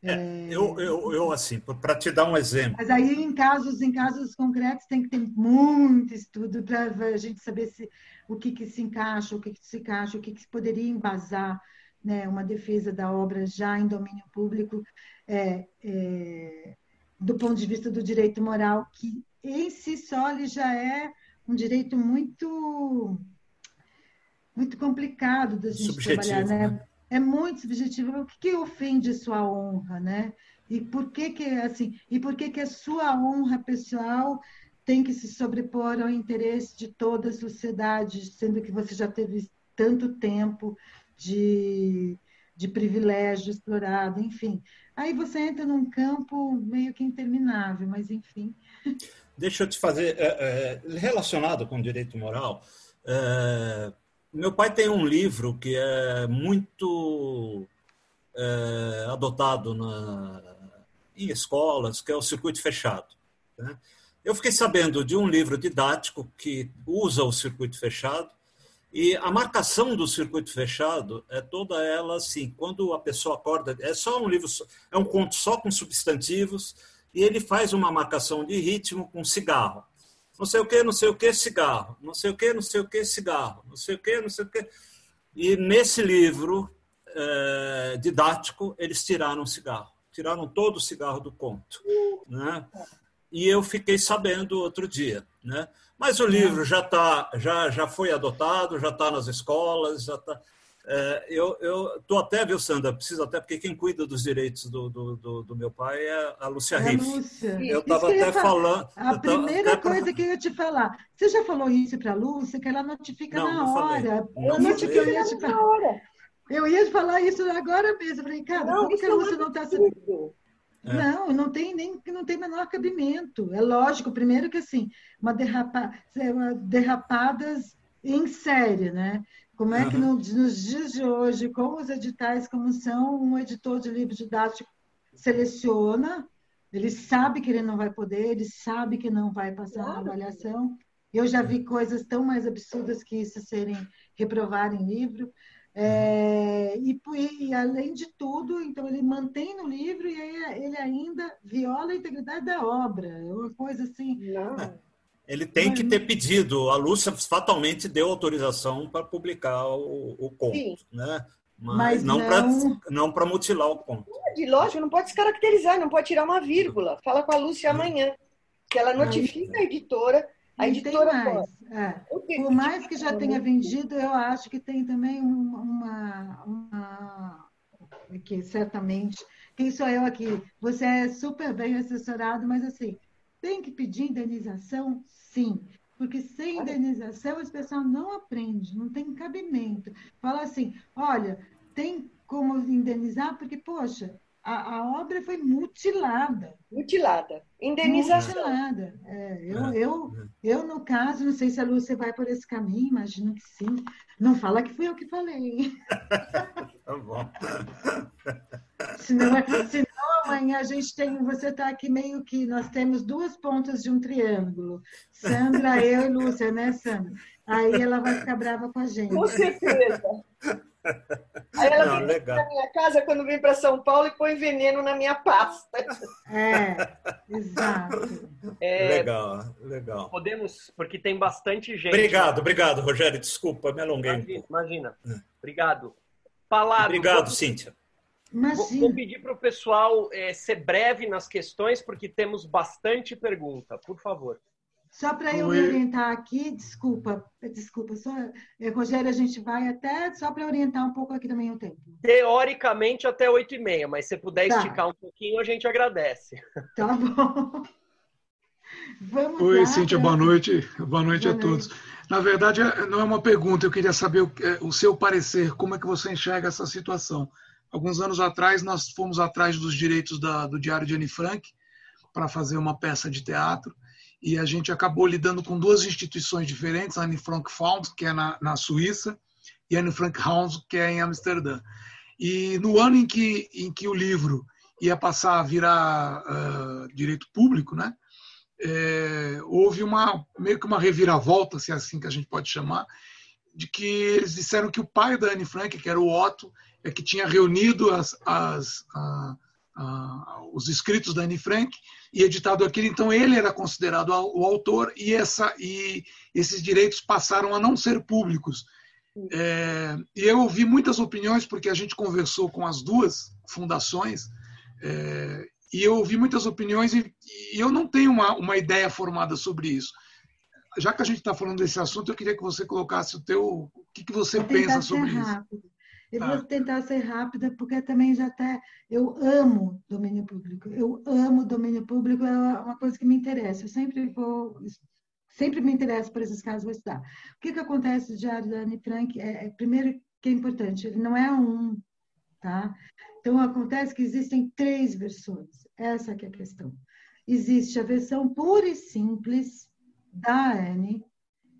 S2: é, eu, eu, eu, assim, para te dar um exemplo.
S4: Mas aí, em casos, em casos concretos, tem que ter muito estudo para a gente saber se, o que, que se encaixa, o que, que se encaixa, o que, que poderia embasar né, uma defesa da obra já em domínio público, é, é, do ponto de vista do direito moral, que em si só ele já é um direito muito muito complicado da gente Subjetivo, trabalhar, né? né? é muito subjetivo. O que, que ofende sua honra, né? E por que que assim? E por que que a sua honra pessoal tem que se sobrepor ao interesse de toda a sociedade, sendo que você já teve tanto tempo de, de privilégio explorado, enfim. Aí você entra num campo meio que interminável, mas enfim.
S2: Deixa eu te fazer, é, é, relacionado com direito moral, é, meu pai tem um livro que é muito é, adotado na, em escolas, que é o Circuito Fechado. Né? Eu fiquei sabendo de um livro didático que usa o circuito fechado e a marcação do circuito fechado é toda ela assim, quando a pessoa acorda, é só um livro, é um conto só com substantivos, e ele faz uma marcação de ritmo com cigarro. Não sei o que, não sei o que, cigarro. Não sei o que, não sei o que, cigarro. Não sei o que, não sei o que. E nesse livro é, didático, eles tiraram o cigarro. Tiraram todo o cigarro do conto. Né? E eu fiquei sabendo outro dia. Né? Mas o livro já tá, já já foi adotado, já está nas escolas, já está. É, eu estou até, viu, Sandra? Preciso até, porque quem cuida dos direitos do, do, do, do meu pai é a Lúcia é Riff. Eu estava até falando.
S4: A primeira coisa que eu ia te falar, você já falou isso para a Lúcia, que ela notifica
S2: não,
S4: na
S2: não
S4: hora.
S2: Não
S4: eu eu ia te falar. Hora. Eu ia falar isso agora mesmo. Eu falei, cara, não, como que a Lúcia não está sabendo? É. Não, não tem nem não tem menor cabimento. É lógico, primeiro que assim, uma, derrapa, uma derrapadas em série, né? Como é que no, nos dias de hoje, como os editais como são, um editor de livro didático seleciona, ele sabe que ele não vai poder, ele sabe que não vai passar claro. na avaliação. Eu já vi coisas tão mais absurdas que isso serem reprovar em livro. É, e, e, além de tudo, então ele mantém no livro e aí ele ainda viola a integridade da obra. É uma coisa assim. Não.
S2: É, ele tem que ter pedido. A Lúcia fatalmente deu autorização para publicar o, o conto, Sim. né? Mas, Mas não, não... para mutilar o conto.
S3: De lógico, não pode descaracterizar, não pode tirar uma vírgula. Fala com a Lúcia amanhã, que ela notifica a editora a
S4: e editora tem mais. É. Por mais que já tenha vendido, eu acho que tem também uma, uma que certamente quem sou eu aqui? Você é super bem assessorado, mas assim tem que pedir indenização, sim, porque sem indenização esse pessoal não aprende, não tem cabimento. Fala assim, olha, tem como indenizar porque poxa, a, a, obra foi mutilada.
S3: Mutilada. Indenização.
S4: Mutilada. É, eu, é. eu, eu, no caso, não sei se a Lúcia vai por esse caminho, imagino que sim. Não fala que fui eu que falei.
S2: tá bom.
S4: Senão, senão amanhã a gente tem. Você está aqui meio que. Nós temos duas pontas de um triângulo. Sandra, eu e Lúcia, né, Sandra? Aí ela vai ficar brava com a gente.
S3: Com certeza. Aí ela Não, vem na minha casa quando vem para São Paulo e põe veneno na minha pasta.
S4: É, exato.
S2: É, legal, legal.
S1: Podemos, porque tem bastante gente.
S2: Obrigado, obrigado, Rogério. Desculpa, me alonguei.
S1: Imagina. imagina. É. Obrigado. Palavra.
S2: Obrigado, vou, Cíntia.
S1: Vou, vou, pedir para o pessoal é, ser breve nas questões, porque temos bastante pergunta. Por favor.
S4: Só para eu me orientar aqui, desculpa, desculpa, só, eh, Rogério, a gente vai até, só para orientar um pouco aqui também o tempo.
S1: Teoricamente até 8 e meia, mas se puder tá. esticar um pouquinho, a gente agradece.
S4: Tá bom.
S6: Vamos Oi, lá, Cíntia, boa noite. Boa noite boa a todos. Noite. Na verdade, é, não é uma pergunta, eu queria saber o, é, o seu parecer, como é que você enxerga essa situação. Alguns anos atrás, nós fomos atrás dos direitos da, do Diário de Anne Frank para fazer uma peça de teatro e a gente acabou lidando com duas instituições diferentes, a Anne Frank Found, que é na, na Suíça, e a Anne Frank House, que é em Amsterdã. E no ano em que, em que o livro ia passar a virar uh, direito público, né, é, houve uma meio que uma reviravolta, se é assim que a gente pode chamar, de que eles disseram que o pai da Anne Frank, que era o Otto, é que tinha reunido as, as, a, os escritos da Anne Frank e editado aquilo. Então ele era considerado o autor e, essa, e esses direitos passaram a não ser públicos. É, e eu ouvi muitas opiniões porque a gente conversou com as duas fundações é, e eu ouvi muitas opiniões e, e eu não tenho uma, uma ideia formada sobre isso. Já que a gente está falando desse assunto, eu queria que você colocasse o teu, o que, que você pensa sobre isso.
S4: Eu vou tentar ser rápida, porque também já até eu amo domínio público. Eu amo domínio público, é uma coisa que me interessa. Eu sempre vou, sempre me interessa por esses casos, vou estudar. O que, que acontece no Diário da Anne Frank? É, é, primeiro, que é importante, ele não é um tá? Então, acontece que existem três versões. Essa que é a questão. Existe a versão pura e simples da Anne,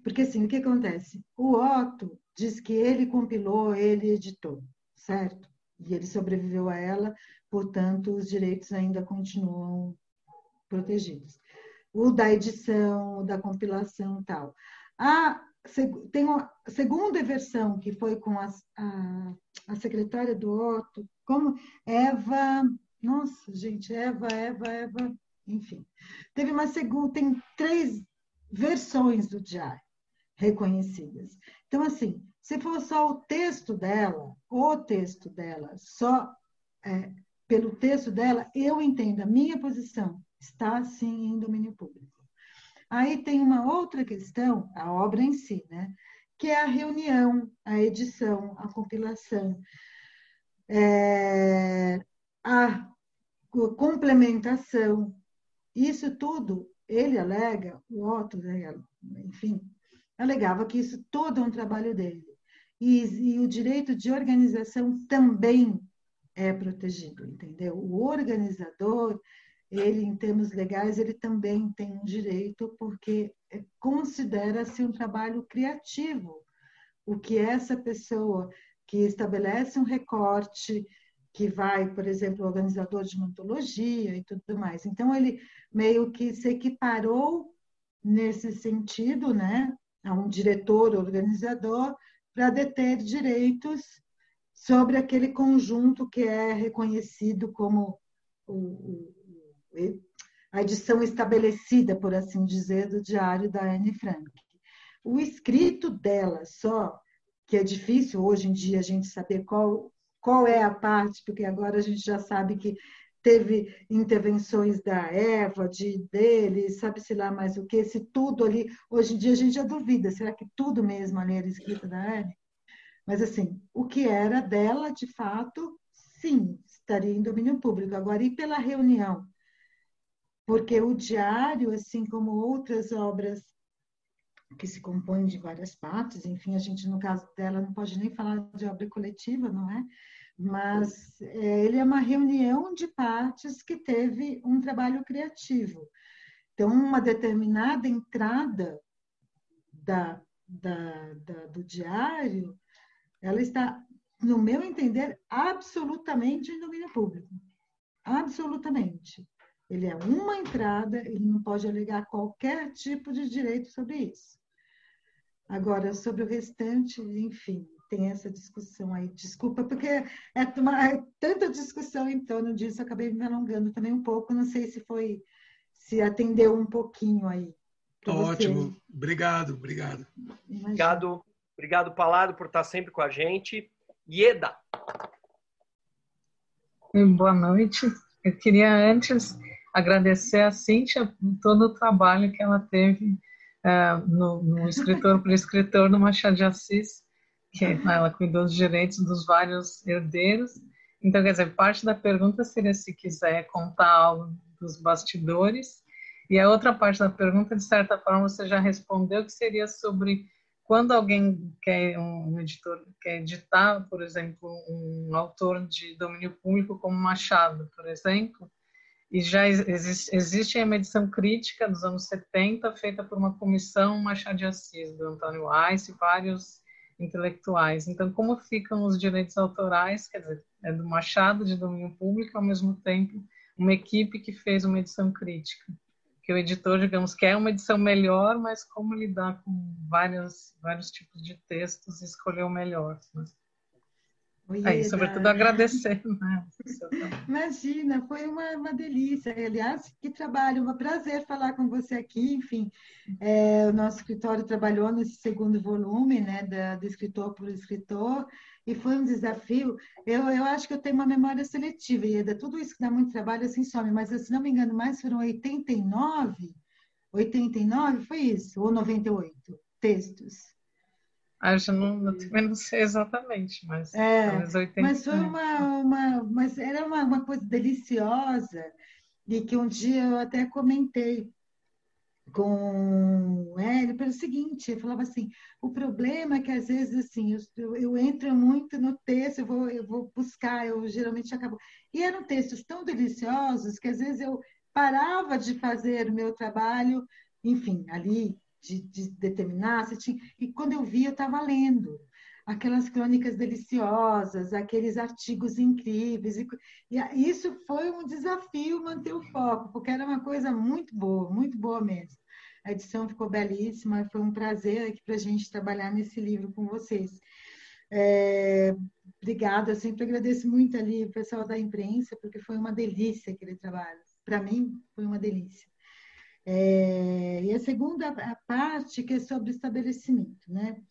S4: porque assim, o que acontece? O Otto diz que ele compilou, ele editou, certo? E ele sobreviveu a ela, portanto, os direitos ainda continuam protegidos. O da edição, o da compilação tal. A, tem uma segunda versão, que foi com a, a, a secretária do Otto, como Eva. Nossa, gente, Eva, Eva, Eva, enfim. Teve uma segunda, tem três versões do diário reconhecidas. Então, assim, se for só o texto dela, o texto dela, só é, pelo texto dela, eu entendo a minha posição está sim em domínio público. Aí tem uma outra questão, a obra em si, né? Que é a reunião, a edição, a compilação, é, a complementação. Isso tudo, ele alega, o Otto, enfim, alegava que isso todo é um trabalho dele. E, e o direito de organização também é protegido, entendeu? O organizador, ele, em termos legais, ele também tem um direito, porque considera-se um trabalho criativo. O que essa pessoa que estabelece um recorte, que vai, por exemplo, organizador de uma antologia e tudo mais. Então, ele meio que se equiparou nesse sentido, né, a um diretor organizador, para deter direitos sobre aquele conjunto que é reconhecido como o, o, a edição estabelecida, por assim dizer, do diário da Anne Frank. O escrito dela só, que é difícil hoje em dia a gente saber qual, qual é a parte, porque agora a gente já sabe que teve intervenções da Eva, de dele, sabe-se lá mais o que, se tudo ali. Hoje em dia a gente já duvida, será que tudo mesmo ali era escrito da Anne? Mas, assim, o que era dela, de fato, sim, estaria em domínio público. Agora, e pela reunião? Porque o diário, assim como outras obras que se compõem de várias partes, enfim, a gente, no caso dela, não pode nem falar de obra coletiva, não é? Mas é, ele é uma reunião de partes que teve um trabalho criativo. Então, uma determinada entrada da, da, da do diário ela está, no meu entender, absolutamente em domínio público. Absolutamente. Ele é uma entrada, ele não pode alegar qualquer tipo de direito sobre isso. Agora, sobre o restante, enfim, tem essa discussão aí. Desculpa, porque é, uma, é tanta discussão em torno disso, acabei me alongando também um pouco. Não sei se foi, se atendeu um pouquinho aí.
S6: Ótimo, você. obrigado, obrigado.
S1: Imagina. Obrigado, Obrigado, Palado, por estar sempre com a gente. Ieda.
S7: Boa noite. Eu queria antes agradecer a Cíntia por todo o trabalho que ela teve uh, no, no, escritor por escritor no Machado de Assis, que ela cuidou dos direitos dos vários herdeiros. Então, quer dizer, parte da pergunta seria se quiser contar algo dos bastidores. E a outra parte da pergunta, de certa forma, você já respondeu, que seria sobre quando alguém quer, um editor quer editar, por exemplo, um autor de domínio público como Machado, por exemplo, e já existe, existe uma edição crítica dos anos 70 feita por uma comissão Machado de Assis, do Antônio Weiss e vários intelectuais. Então, como ficam os direitos autorais, quer dizer, é do Machado de domínio público, ao mesmo tempo uma equipe que fez uma edição crítica que o editor, digamos, quer uma edição melhor, mas como lidar com vários, vários tipos de textos e escolher o melhor. Né? Aí, sobretudo agradecer. Né?
S4: Imagina, foi uma, uma delícia. Aliás, que trabalho, um prazer falar com você aqui. Enfim, é, o nosso escritório trabalhou nesse segundo volume, né, da, do escritor por escritor, e foi um desafio. Eu, eu acho que eu tenho uma memória seletiva, e é tudo isso que dá muito trabalho, assim some, mas se não me engano, mais foram 89, 89, foi isso, ou 98 textos.
S7: Ah, eu não, eu também não sei exatamente, mas
S4: é, 80, mas foi uma, uma, mas era uma, uma coisa deliciosa e que um dia eu até comentei com ele pelo seguinte, eu falava assim, o problema é que às vezes assim, eu, eu entro muito no texto, eu vou, eu vou buscar, eu geralmente acabo. E eram textos tão deliciosos que às vezes eu parava de fazer o meu trabalho, enfim, ali, de, de determinar, se tinha, e quando eu via, eu estava lendo aquelas crônicas deliciosas, aqueles artigos incríveis. E, e, isso foi um desafio manter o foco, porque era uma coisa muito boa, muito boa mesmo. A edição ficou belíssima, foi um prazer aqui para a gente trabalhar nesse livro com vocês. É, obrigada, eu sempre agradeço muito ali o pessoal da imprensa, porque foi uma delícia aquele trabalho. Para mim, foi uma delícia. É, e a segunda parte, que é sobre estabelecimento, né?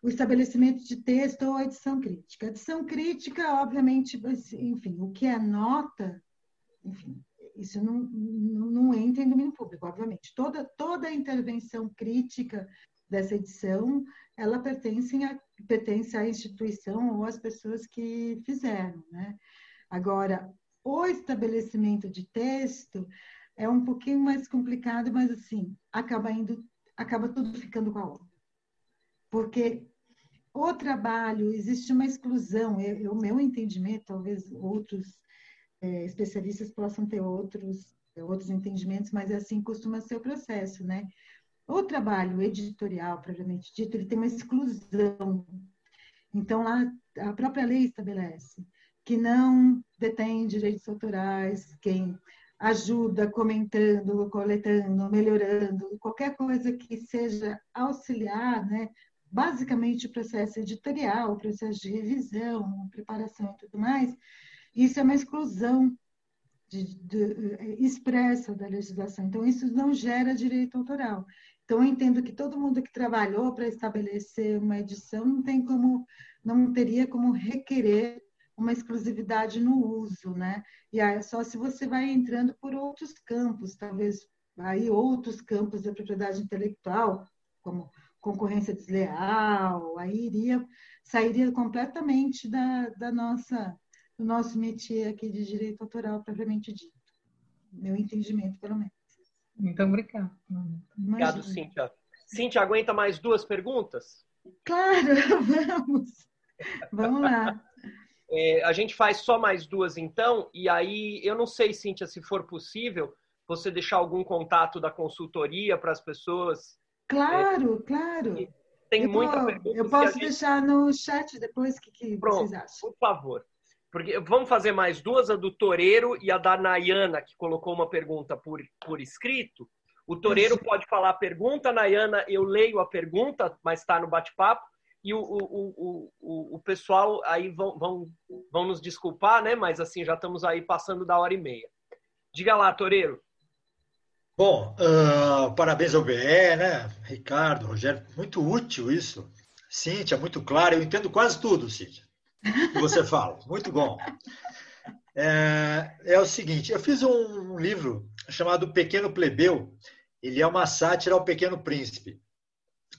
S4: o estabelecimento de texto ou a edição crítica. A edição crítica, obviamente, enfim, o que é nota, enfim, isso não, não, não entra em domínio público, obviamente. Toda, toda a intervenção crítica dessa edição, ela pertence, a, pertence à instituição ou às pessoas que fizeram, né? Agora, o estabelecimento de texto é um pouquinho mais complicado, mas assim, acaba indo, acaba tudo ficando com a obra porque o trabalho, existe uma exclusão, o meu entendimento, talvez outros é, especialistas possam ter outros, outros entendimentos, mas assim costuma ser o processo, né? O trabalho editorial, propriamente dito, ele tem uma exclusão. Então, lá, a própria lei estabelece que não detém direitos autorais quem ajuda comentando, coletando, melhorando, qualquer coisa que seja auxiliar, né, basicamente o processo editorial, o processo de revisão, preparação e tudo mais, isso é uma exclusão de, de, expressa da legislação. Então, isso não gera direito autoral. Então, eu entendo que todo mundo que trabalhou para estabelecer uma edição não tem como, não teria como requerer uma exclusividade no uso, né? E aí, só se você vai entrando por outros campos, talvez aí outros campos da propriedade intelectual, como concorrência desleal, aí iria, sairia completamente da, da nossa, do nosso métier aqui de direito autoral propriamente dito. Meu entendimento, pelo menos.
S7: Muito obrigada.
S1: Obrigado, Cíntia. Cíntia, aguenta mais duas perguntas?
S4: Claro, vamos. Vamos lá.
S1: É, a gente faz só mais duas, então, e aí eu não sei, Cíntia, se for possível, você deixar algum contato da consultoria para as pessoas
S4: Claro, é, claro.
S1: Tem eu muita
S4: vou,
S1: pergunta.
S4: Eu posso deixar no chat depois o que, que
S1: Pronto,
S4: vocês acham.
S1: Por favor. Porque vamos fazer mais duas, a do Toreiro e a da Nayana, que colocou uma pergunta por, por escrito. O Toreiro pode falar a pergunta, Nayana, eu leio a pergunta, mas está no bate-papo. E o, o, o, o, pessoal aí vão, vão, vão nos desculpar, né? Mas assim, já estamos aí passando da hora e meia. Diga lá, Toreiro.
S8: Bom, uh, parabéns ao BE, né? Ricardo, Rogério, muito útil isso. Cíntia, muito claro, eu entendo quase tudo, Cíntia, que você fala. Muito bom. É, é, o seguinte, eu fiz um livro chamado Pequeno Plebeu. Ele é uma sátira ao Pequeno Príncipe.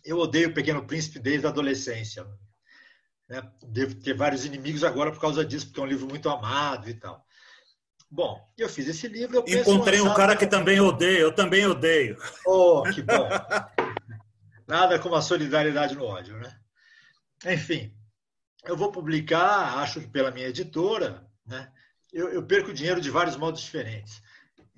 S8: Eu odeio o Pequeno Príncipe desde a adolescência. Né? Devo ter vários inimigos agora por causa disso, porque é um livro muito amado e tal. Bom, eu fiz esse livro.
S2: Encontrei um cara que também odeia, eu também odeio.
S8: Oh, que bom. Nada como a solidariedade no ódio, né? Enfim, eu vou publicar, acho que pela minha editora, né? Eu, eu perco dinheiro de vários modos diferentes.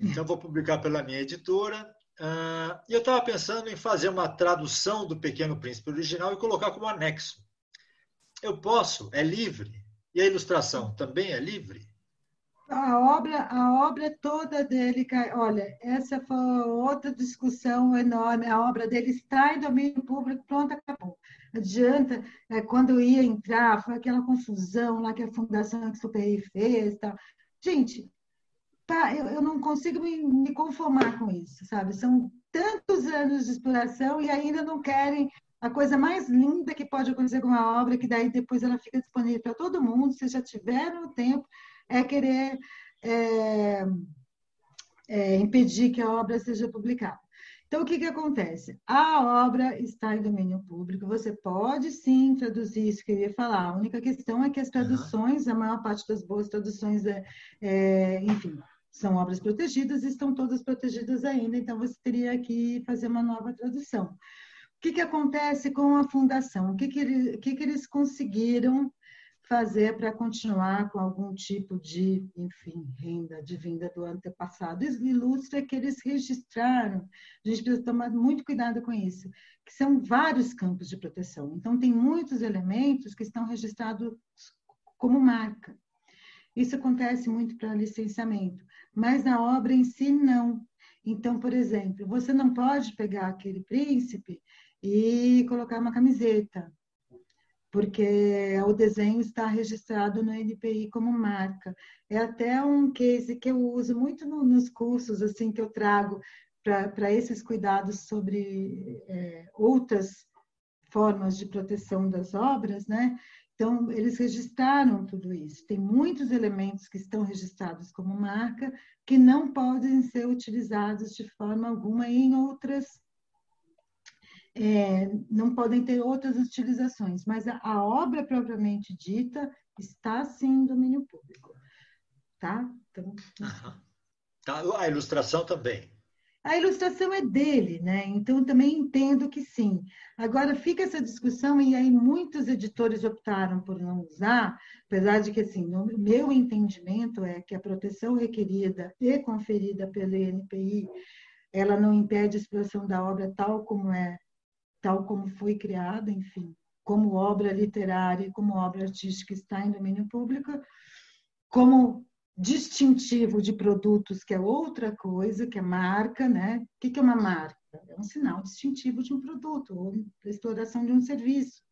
S8: Então, vou publicar pela minha editora. Uh, eu estava pensando em fazer uma tradução do Pequeno Príncipe original e colocar como anexo. Eu posso, é livre. E a ilustração também é livre?
S4: a obra, a obra toda dele, olha, essa foi outra discussão enorme. A obra dele está em domínio público, pronto, acabou. Adianta, é, quando ia entrar, foi aquela confusão lá que a Fundação Exuperi fez tal. Gente, tá, eu, eu não consigo me, me conformar com isso, sabe? São tantos anos de exploração e ainda não querem a coisa mais linda que pode acontecer com uma obra, que daí depois ela fica disponível para todo mundo, vocês já tiveram o tempo, é querer é, é, impedir que a obra seja publicada. Então, o que, que acontece? A obra está em domínio público, você pode sim traduzir isso que eu ia falar. A única questão é que as traduções, a maior parte das boas traduções, é, é enfim, são obras protegidas estão todas protegidas ainda, então você teria que fazer uma nova tradução. O que, que acontece com a fundação? O que, que, ele, que, que eles conseguiram fazer para continuar com algum tipo de, enfim, renda de vinda do antepassado? Isso ilustra que eles registraram, a gente precisa tomar muito cuidado com isso, que são vários campos de proteção. Então, tem muitos elementos que estão registrados como marca. Isso acontece muito para licenciamento mas na obra em si não. Então, por exemplo, você não pode pegar aquele príncipe e colocar uma camiseta, porque o desenho está registrado no NPI como marca. É até um case que eu uso muito no, nos cursos assim que eu trago para esses cuidados sobre é, outras formas de proteção das obras, né? Então, eles registraram tudo isso. Tem muitos elementos que estão registrados como marca que não podem ser utilizados de forma alguma em outras. É, não podem ter outras utilizações, mas a, a, obra propriamente dita está sim em domínio público. Tá? Então,
S8: tá a ilustração também.
S4: A ilustração é dele, né? Então também entendo que sim. Agora fica essa discussão e aí muitos editores optaram por não usar, apesar de que assim, no meu entendimento é que a proteção requerida e conferida pelo INPI, ela não impede a exploração da obra tal como é, tal como foi criada, enfim, como obra literária, como obra artística está em domínio público, como distintivo de produtos, que é outra coisa, que é marca, né? O que é uma marca? É um sinal distintivo de um produto ou exploração de um serviço.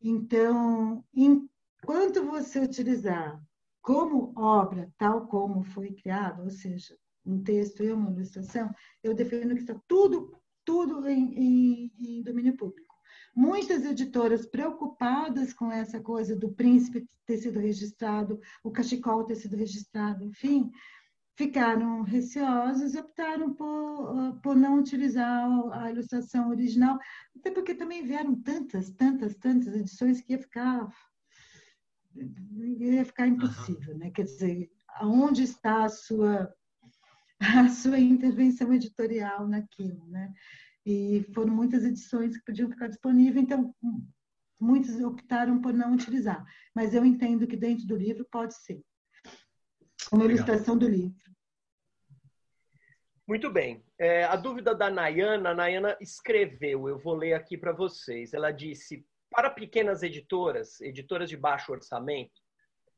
S4: Então, enquanto você utilizar como obra, tal como foi criado, ou seja, um texto e uma ilustração, eu defendo que está tudo, tudo em, em, em domínio público. Muitas editoras preocupadas com essa coisa do príncipe ter sido registrado, o cachecol ter sido registrado, enfim, ficaram receosas e optaram por, por não utilizar a ilustração original, até porque também vieram tantas, tantas, tantas edições que ia ficar ia ficar impossível, uhum. né? Quer dizer, aonde está a sua a sua intervenção editorial naquilo, né? E foram muitas edições que podiam ficar disponíveis, então muitos optaram por não utilizar. Mas eu entendo que dentro do livro pode ser. Uma ilustração do livro.
S1: Muito bem. É, a dúvida da Nayana, a Nayana escreveu, eu vou ler aqui para vocês. Ela disse: para pequenas editoras, editoras de baixo orçamento,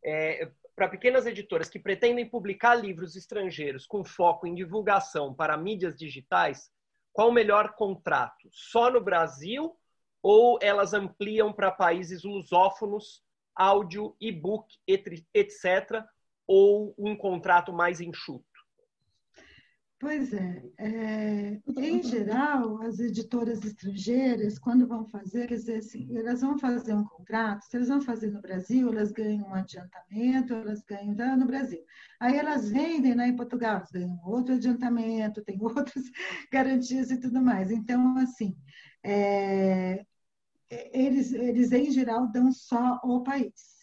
S1: é, para pequenas editoras que pretendem publicar livros estrangeiros com foco em divulgação para mídias digitais, qual o melhor contrato? Só no Brasil ou elas ampliam para países lusófonos, áudio, e-book, etc., ou um contrato mais enxuto?
S4: Pois é, é, em geral, as editoras estrangeiras, quando vão fazer, quer dizer assim, elas vão fazer um contrato, se elas vão fazer no Brasil, elas ganham um adiantamento, elas ganham tá, no Brasil. Aí elas vendem lá em Portugal, elas ganham outro adiantamento, tem outras garantias e tudo mais. Então, assim, é, eles, eles em geral dão só o país.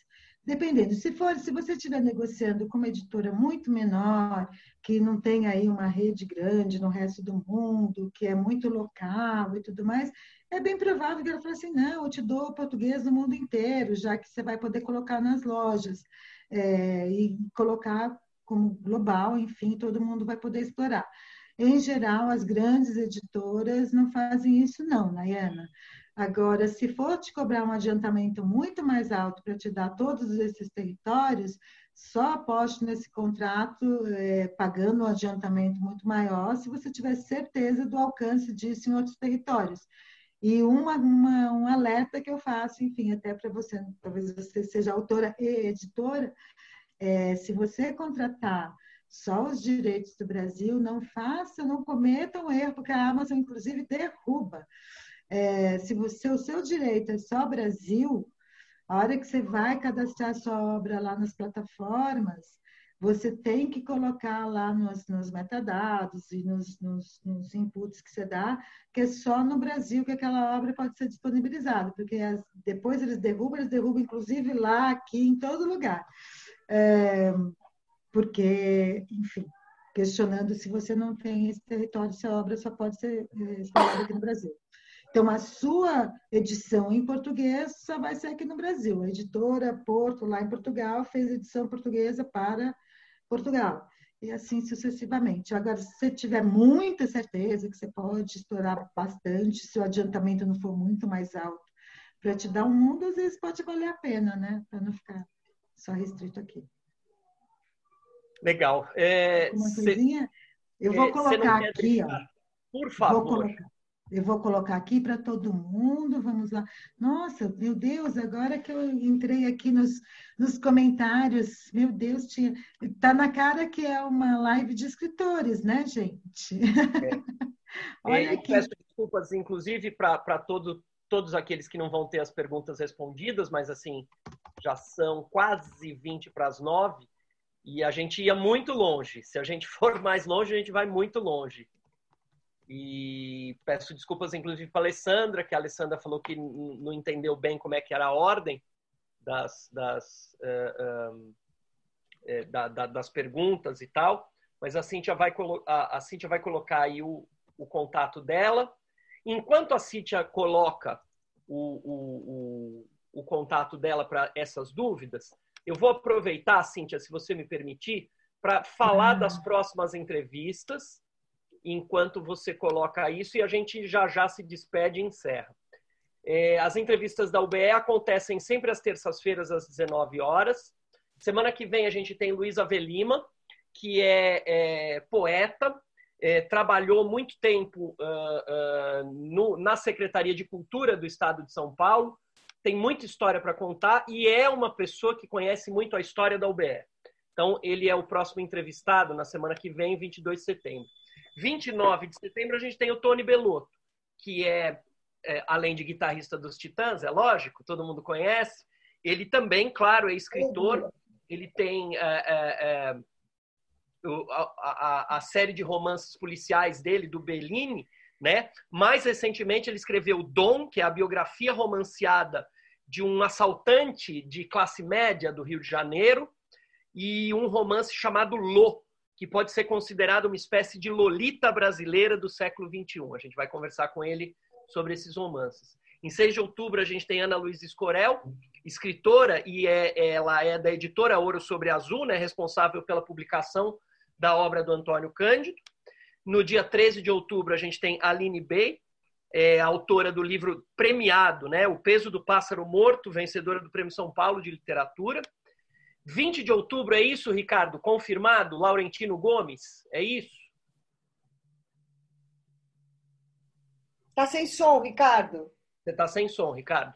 S4: Dependendo, se for, se você estiver negociando com uma editora muito menor, que não tem aí uma rede grande no resto do mundo, que é muito local e tudo mais, é bem provável que ela fale assim, não, eu te dou português no mundo inteiro, já que você vai poder colocar nas lojas é, e colocar como global, enfim, todo mundo vai poder explorar. Em geral, as grandes editoras não fazem isso não, Nayana. Agora, se for te cobrar um adiantamento muito mais alto para te dar todos esses territórios, só aposte nesse contrato é, pagando um adiantamento muito maior se você tiver certeza do alcance disso em outros territórios. E uma, uma, um alerta que eu faço, enfim, até para você, talvez você seja autora e editora, é, se você contratar só os direitos do Brasil, não faça, não cometa um erro, porque a Amazon, inclusive, derruba é, se você, o seu direito é só Brasil, a hora que você vai cadastrar sua obra lá nas plataformas, você tem que colocar lá nos, nos metadados e nos, nos, nos, inputs que você dá, que é só no Brasil que aquela obra pode ser disponibilizada, porque as, depois eles derrubam, eles derrubam inclusive lá, aqui, em todo lugar. É, porque, enfim, questionando se você não tem esse território, se a obra só pode ser eh, espalhada aqui no Brasil. Então, a sua edição em português só vai ser aqui no Brasil. A editora Porto, lá em Portugal, fez edição portuguesa para Portugal. E assim sucessivamente. Agora, se você tiver muita certeza que você pode estourar bastante, se o adiantamento não for muito mais alto, para te dar um mundo, às vezes pode valer a pena, né? Para não ficar só restrito aqui.
S1: Legal.
S4: É, Uma coisinha, eu vou é, colocar aqui, ó.
S1: Por favor.
S4: Eu vou colocar aqui para todo mundo, vamos lá. Nossa, meu Deus, agora que eu entrei aqui nos, nos comentários, meu Deus, tinha. Tá na cara que é uma live de escritores, né, gente? É.
S1: Olha eu aqui. peço desculpas, inclusive, para todo, todos aqueles que não vão ter as perguntas respondidas, mas assim, já são quase 20 para as 9 e a gente ia muito longe. Se a gente for mais longe, a gente vai muito longe. E peço desculpas, inclusive, para a Alessandra, que a Alessandra falou que não entendeu bem como é que era a ordem das, das, uh, uh, da, da, das perguntas e tal. Mas a Cíntia vai, a, a Cíntia vai colocar aí o, o contato dela. Enquanto a Cíntia coloca o, o, o, o contato dela para essas dúvidas, eu vou aproveitar, Cíntia, se você me permitir, para falar das próximas entrevistas enquanto você coloca isso e a gente já já se despede e encerra. É, as entrevistas da UBE acontecem sempre às terças-feiras às 19 horas. Semana que vem a gente tem Luísa Velima, que é, é poeta, é, trabalhou muito tempo uh, uh, no, na Secretaria de Cultura do Estado de São Paulo, tem muita história para contar e é uma pessoa que conhece muito a história da UBE. Então, ele é o próximo entrevistado na semana que vem, 22 de setembro. 29 de setembro, a gente tem o Tony Bellotto, que é, é, além de guitarrista dos Titãs, é lógico, todo mundo conhece. Ele também, claro, é escritor. Ele tem é, é, é a, a, a, série de romances policiais dele, do Bellini, né? Mais recentemente, ele escreveu Dom, que é a biografia romanceada de um assaltante de classe média do Rio de Janeiro, e um romance chamado Lô, que pode ser considerado uma espécie de Lolita brasileira do século XXI. A gente vai conversar com ele sobre esses romances. Em 6 de outubro, a gente tem Ana Luísa Escorel, escritora, e é, ela é da editora Ouro sobre Azul, né, responsável pela publicação da obra do Antônio Cândido. No dia 13 de outubro, a gente tem Aline Bey, é, autora do livro premiado, né, O Peso do Pássaro Morto, vencedora do Prêmio São Paulo de Literatura. 20 de outubro, é isso, Ricardo? Confirmado? Laurentino Gomes? É isso?
S3: Tá sem som, Ricardo.
S1: Você tá sem som, Ricardo.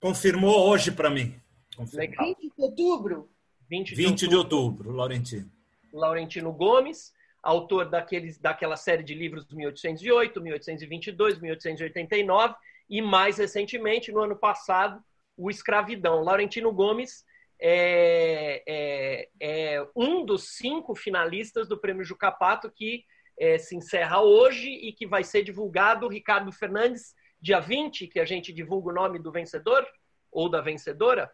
S2: Confirmou hoje para mim.
S3: Confirmou. 20 de outubro?
S2: 20 de, 20 outubro. de outubro, Laurentino.
S1: Laurentino Gomes, autor daqueles, daquela série de livros 1808, 1822, 1889 e, mais recentemente, no ano passado, o Escravidão. Laurentino Gomes é, é, é um dos cinco finalistas do Prêmio Jucapato que é, se encerra hoje e que vai ser divulgado, Ricardo Fernandes, dia 20, que a gente divulga o nome do vencedor ou da vencedora.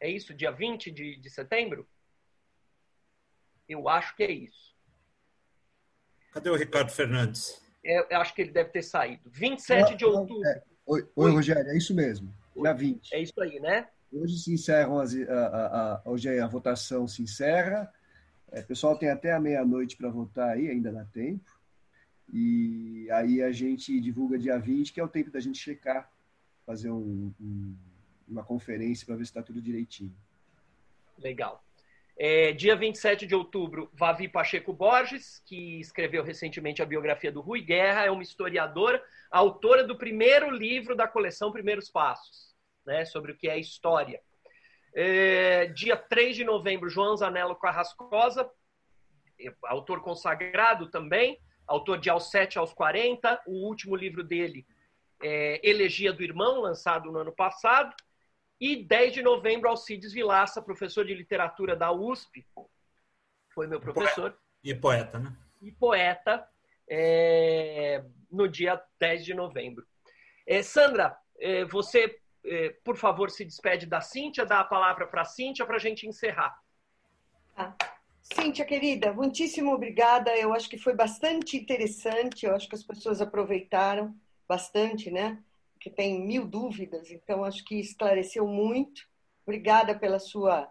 S1: É isso, dia 20 de, de setembro? Eu acho que é isso.
S2: Cadê o Ricardo Fernandes?
S1: É, eu acho que ele deve ter saído. 27 de outubro.
S9: É. Oi, oi, Rogério, é isso mesmo. Dia 20.
S1: É isso aí, né?
S9: Hoje se encerram as, a, a, a, hoje a votação se encerra. É, o pessoal tem até a meia-noite para votar aí, ainda dá tempo. E aí a gente divulga dia 20, que é o tempo da gente checar, fazer um, um, uma conferência para ver se está tudo direitinho.
S1: Legal. É, dia 27 de outubro, Vavi Pacheco Borges, que escreveu recentemente a biografia do Rui Guerra, é uma historiadora, autora do primeiro livro da coleção Primeiros Passos né, sobre o que é história. É, dia 3 de novembro, João Zanello Carrascosa, autor consagrado também, autor de Aos 7 aos 40, o último livro dele é Elegia do Irmão, lançado no ano passado. E 10 de novembro, Alcides Vilaça, professor de literatura da USP, foi meu professor.
S2: E poeta, né?
S1: E poeta, é, no dia 10 de novembro. É, Sandra, é, você é, por favor, se despede da Cíntia, dá a palavra para a Cíntia para a gente encerrar.
S3: Cíntia, querida, muitíssimo obrigada. Eu acho que foi bastante interessante. Eu acho que as pessoas aproveitaram bastante, né? Que tem mil dúvidas, então acho que esclareceu muito. Obrigada pela sua,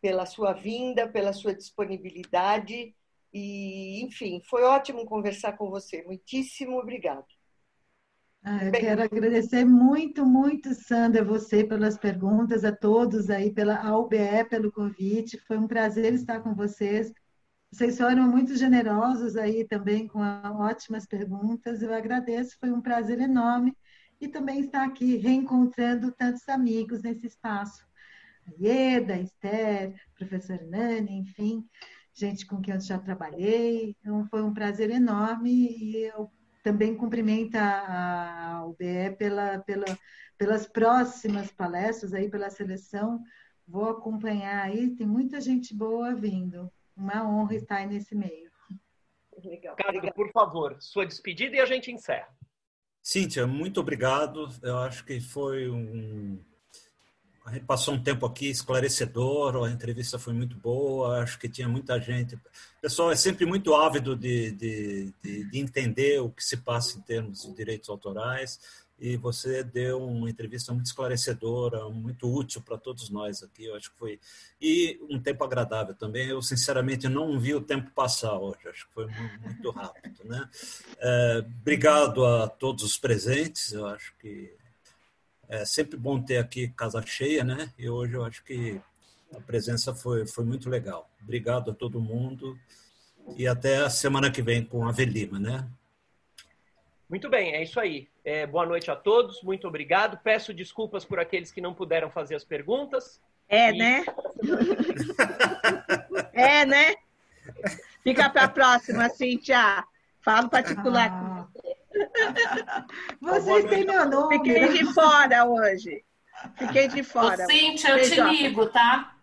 S3: pela sua vinda, pela sua disponibilidade. E, enfim, foi ótimo conversar com você. Muitíssimo obrigada.
S4: Ah, eu Bem, quero agradecer muito, muito, Sandra, você pelas perguntas, a todos aí, pela AUBE, pelo convite. Foi um prazer estar com vocês. Vocês foram muito generosos aí também com ótimas perguntas. Eu agradeço, foi um prazer enorme. E também estar aqui reencontrando tantos amigos nesse espaço. A Ieda, Esther, professor Nani, enfim, gente com quem eu já trabalhei. Então, foi um prazer enorme e eu também cumprimenta a UBE pela, pela, pelas próximas palestras, aí pela seleção. Vou acompanhar aí, tem muita gente boa vindo. Uma honra estar aí nesse meio.
S1: Legal. Carlos, por favor, sua despedida e a gente encerra.
S2: Cíntia, muito obrigado. Eu acho que foi um, a gente passou um tempo aqui esclarecedor, a entrevista foi muito boa, acho que tinha muita gente. O pessoal é sempre muito ávido de, de, de, de, entender o que se passa em termos de direitos autorais, e você deu uma entrevista muito esclarecedora, muito útil para todos nós aqui, eu acho que foi. E um tempo agradável também. Eu, sinceramente, não vi o tempo passar hoje, acho que foi muito rápido. Né? É, obrigado a todos os presentes, eu acho que é sempre bom ter aqui casa cheia, né? E hoje eu acho que a presença foi, foi muito legal. Obrigado a todo mundo e até a semana que vem com a Velima, né?
S1: Muito bem, é isso aí. É, boa noite a todos, muito obrigado. Peço desculpas por aqueles que não puderam fazer as perguntas.
S10: É, e... né? é, né? Fica para a próxima, Cíntia. Falo particular ah. com você.
S4: Vocês têm meu nome.
S10: Fiquei de fora hoje. Fiquei de fora.
S11: Ô, Cíntia, eu te ligo, tá?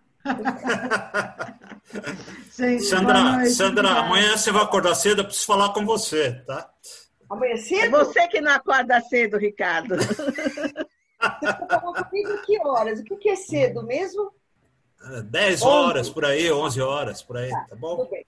S2: Gente, Sandra, Sandra amanhã você vai acordar cedo, eu preciso falar com você, tá?
S3: Amanhã cedo? É
S10: você que não acorda cedo, Ricardo.
S3: Você tá comigo que horas? O que é cedo mesmo?
S2: 10 é, horas por aí, 11 horas por aí, tá, tá bom?
S3: Tudo bem.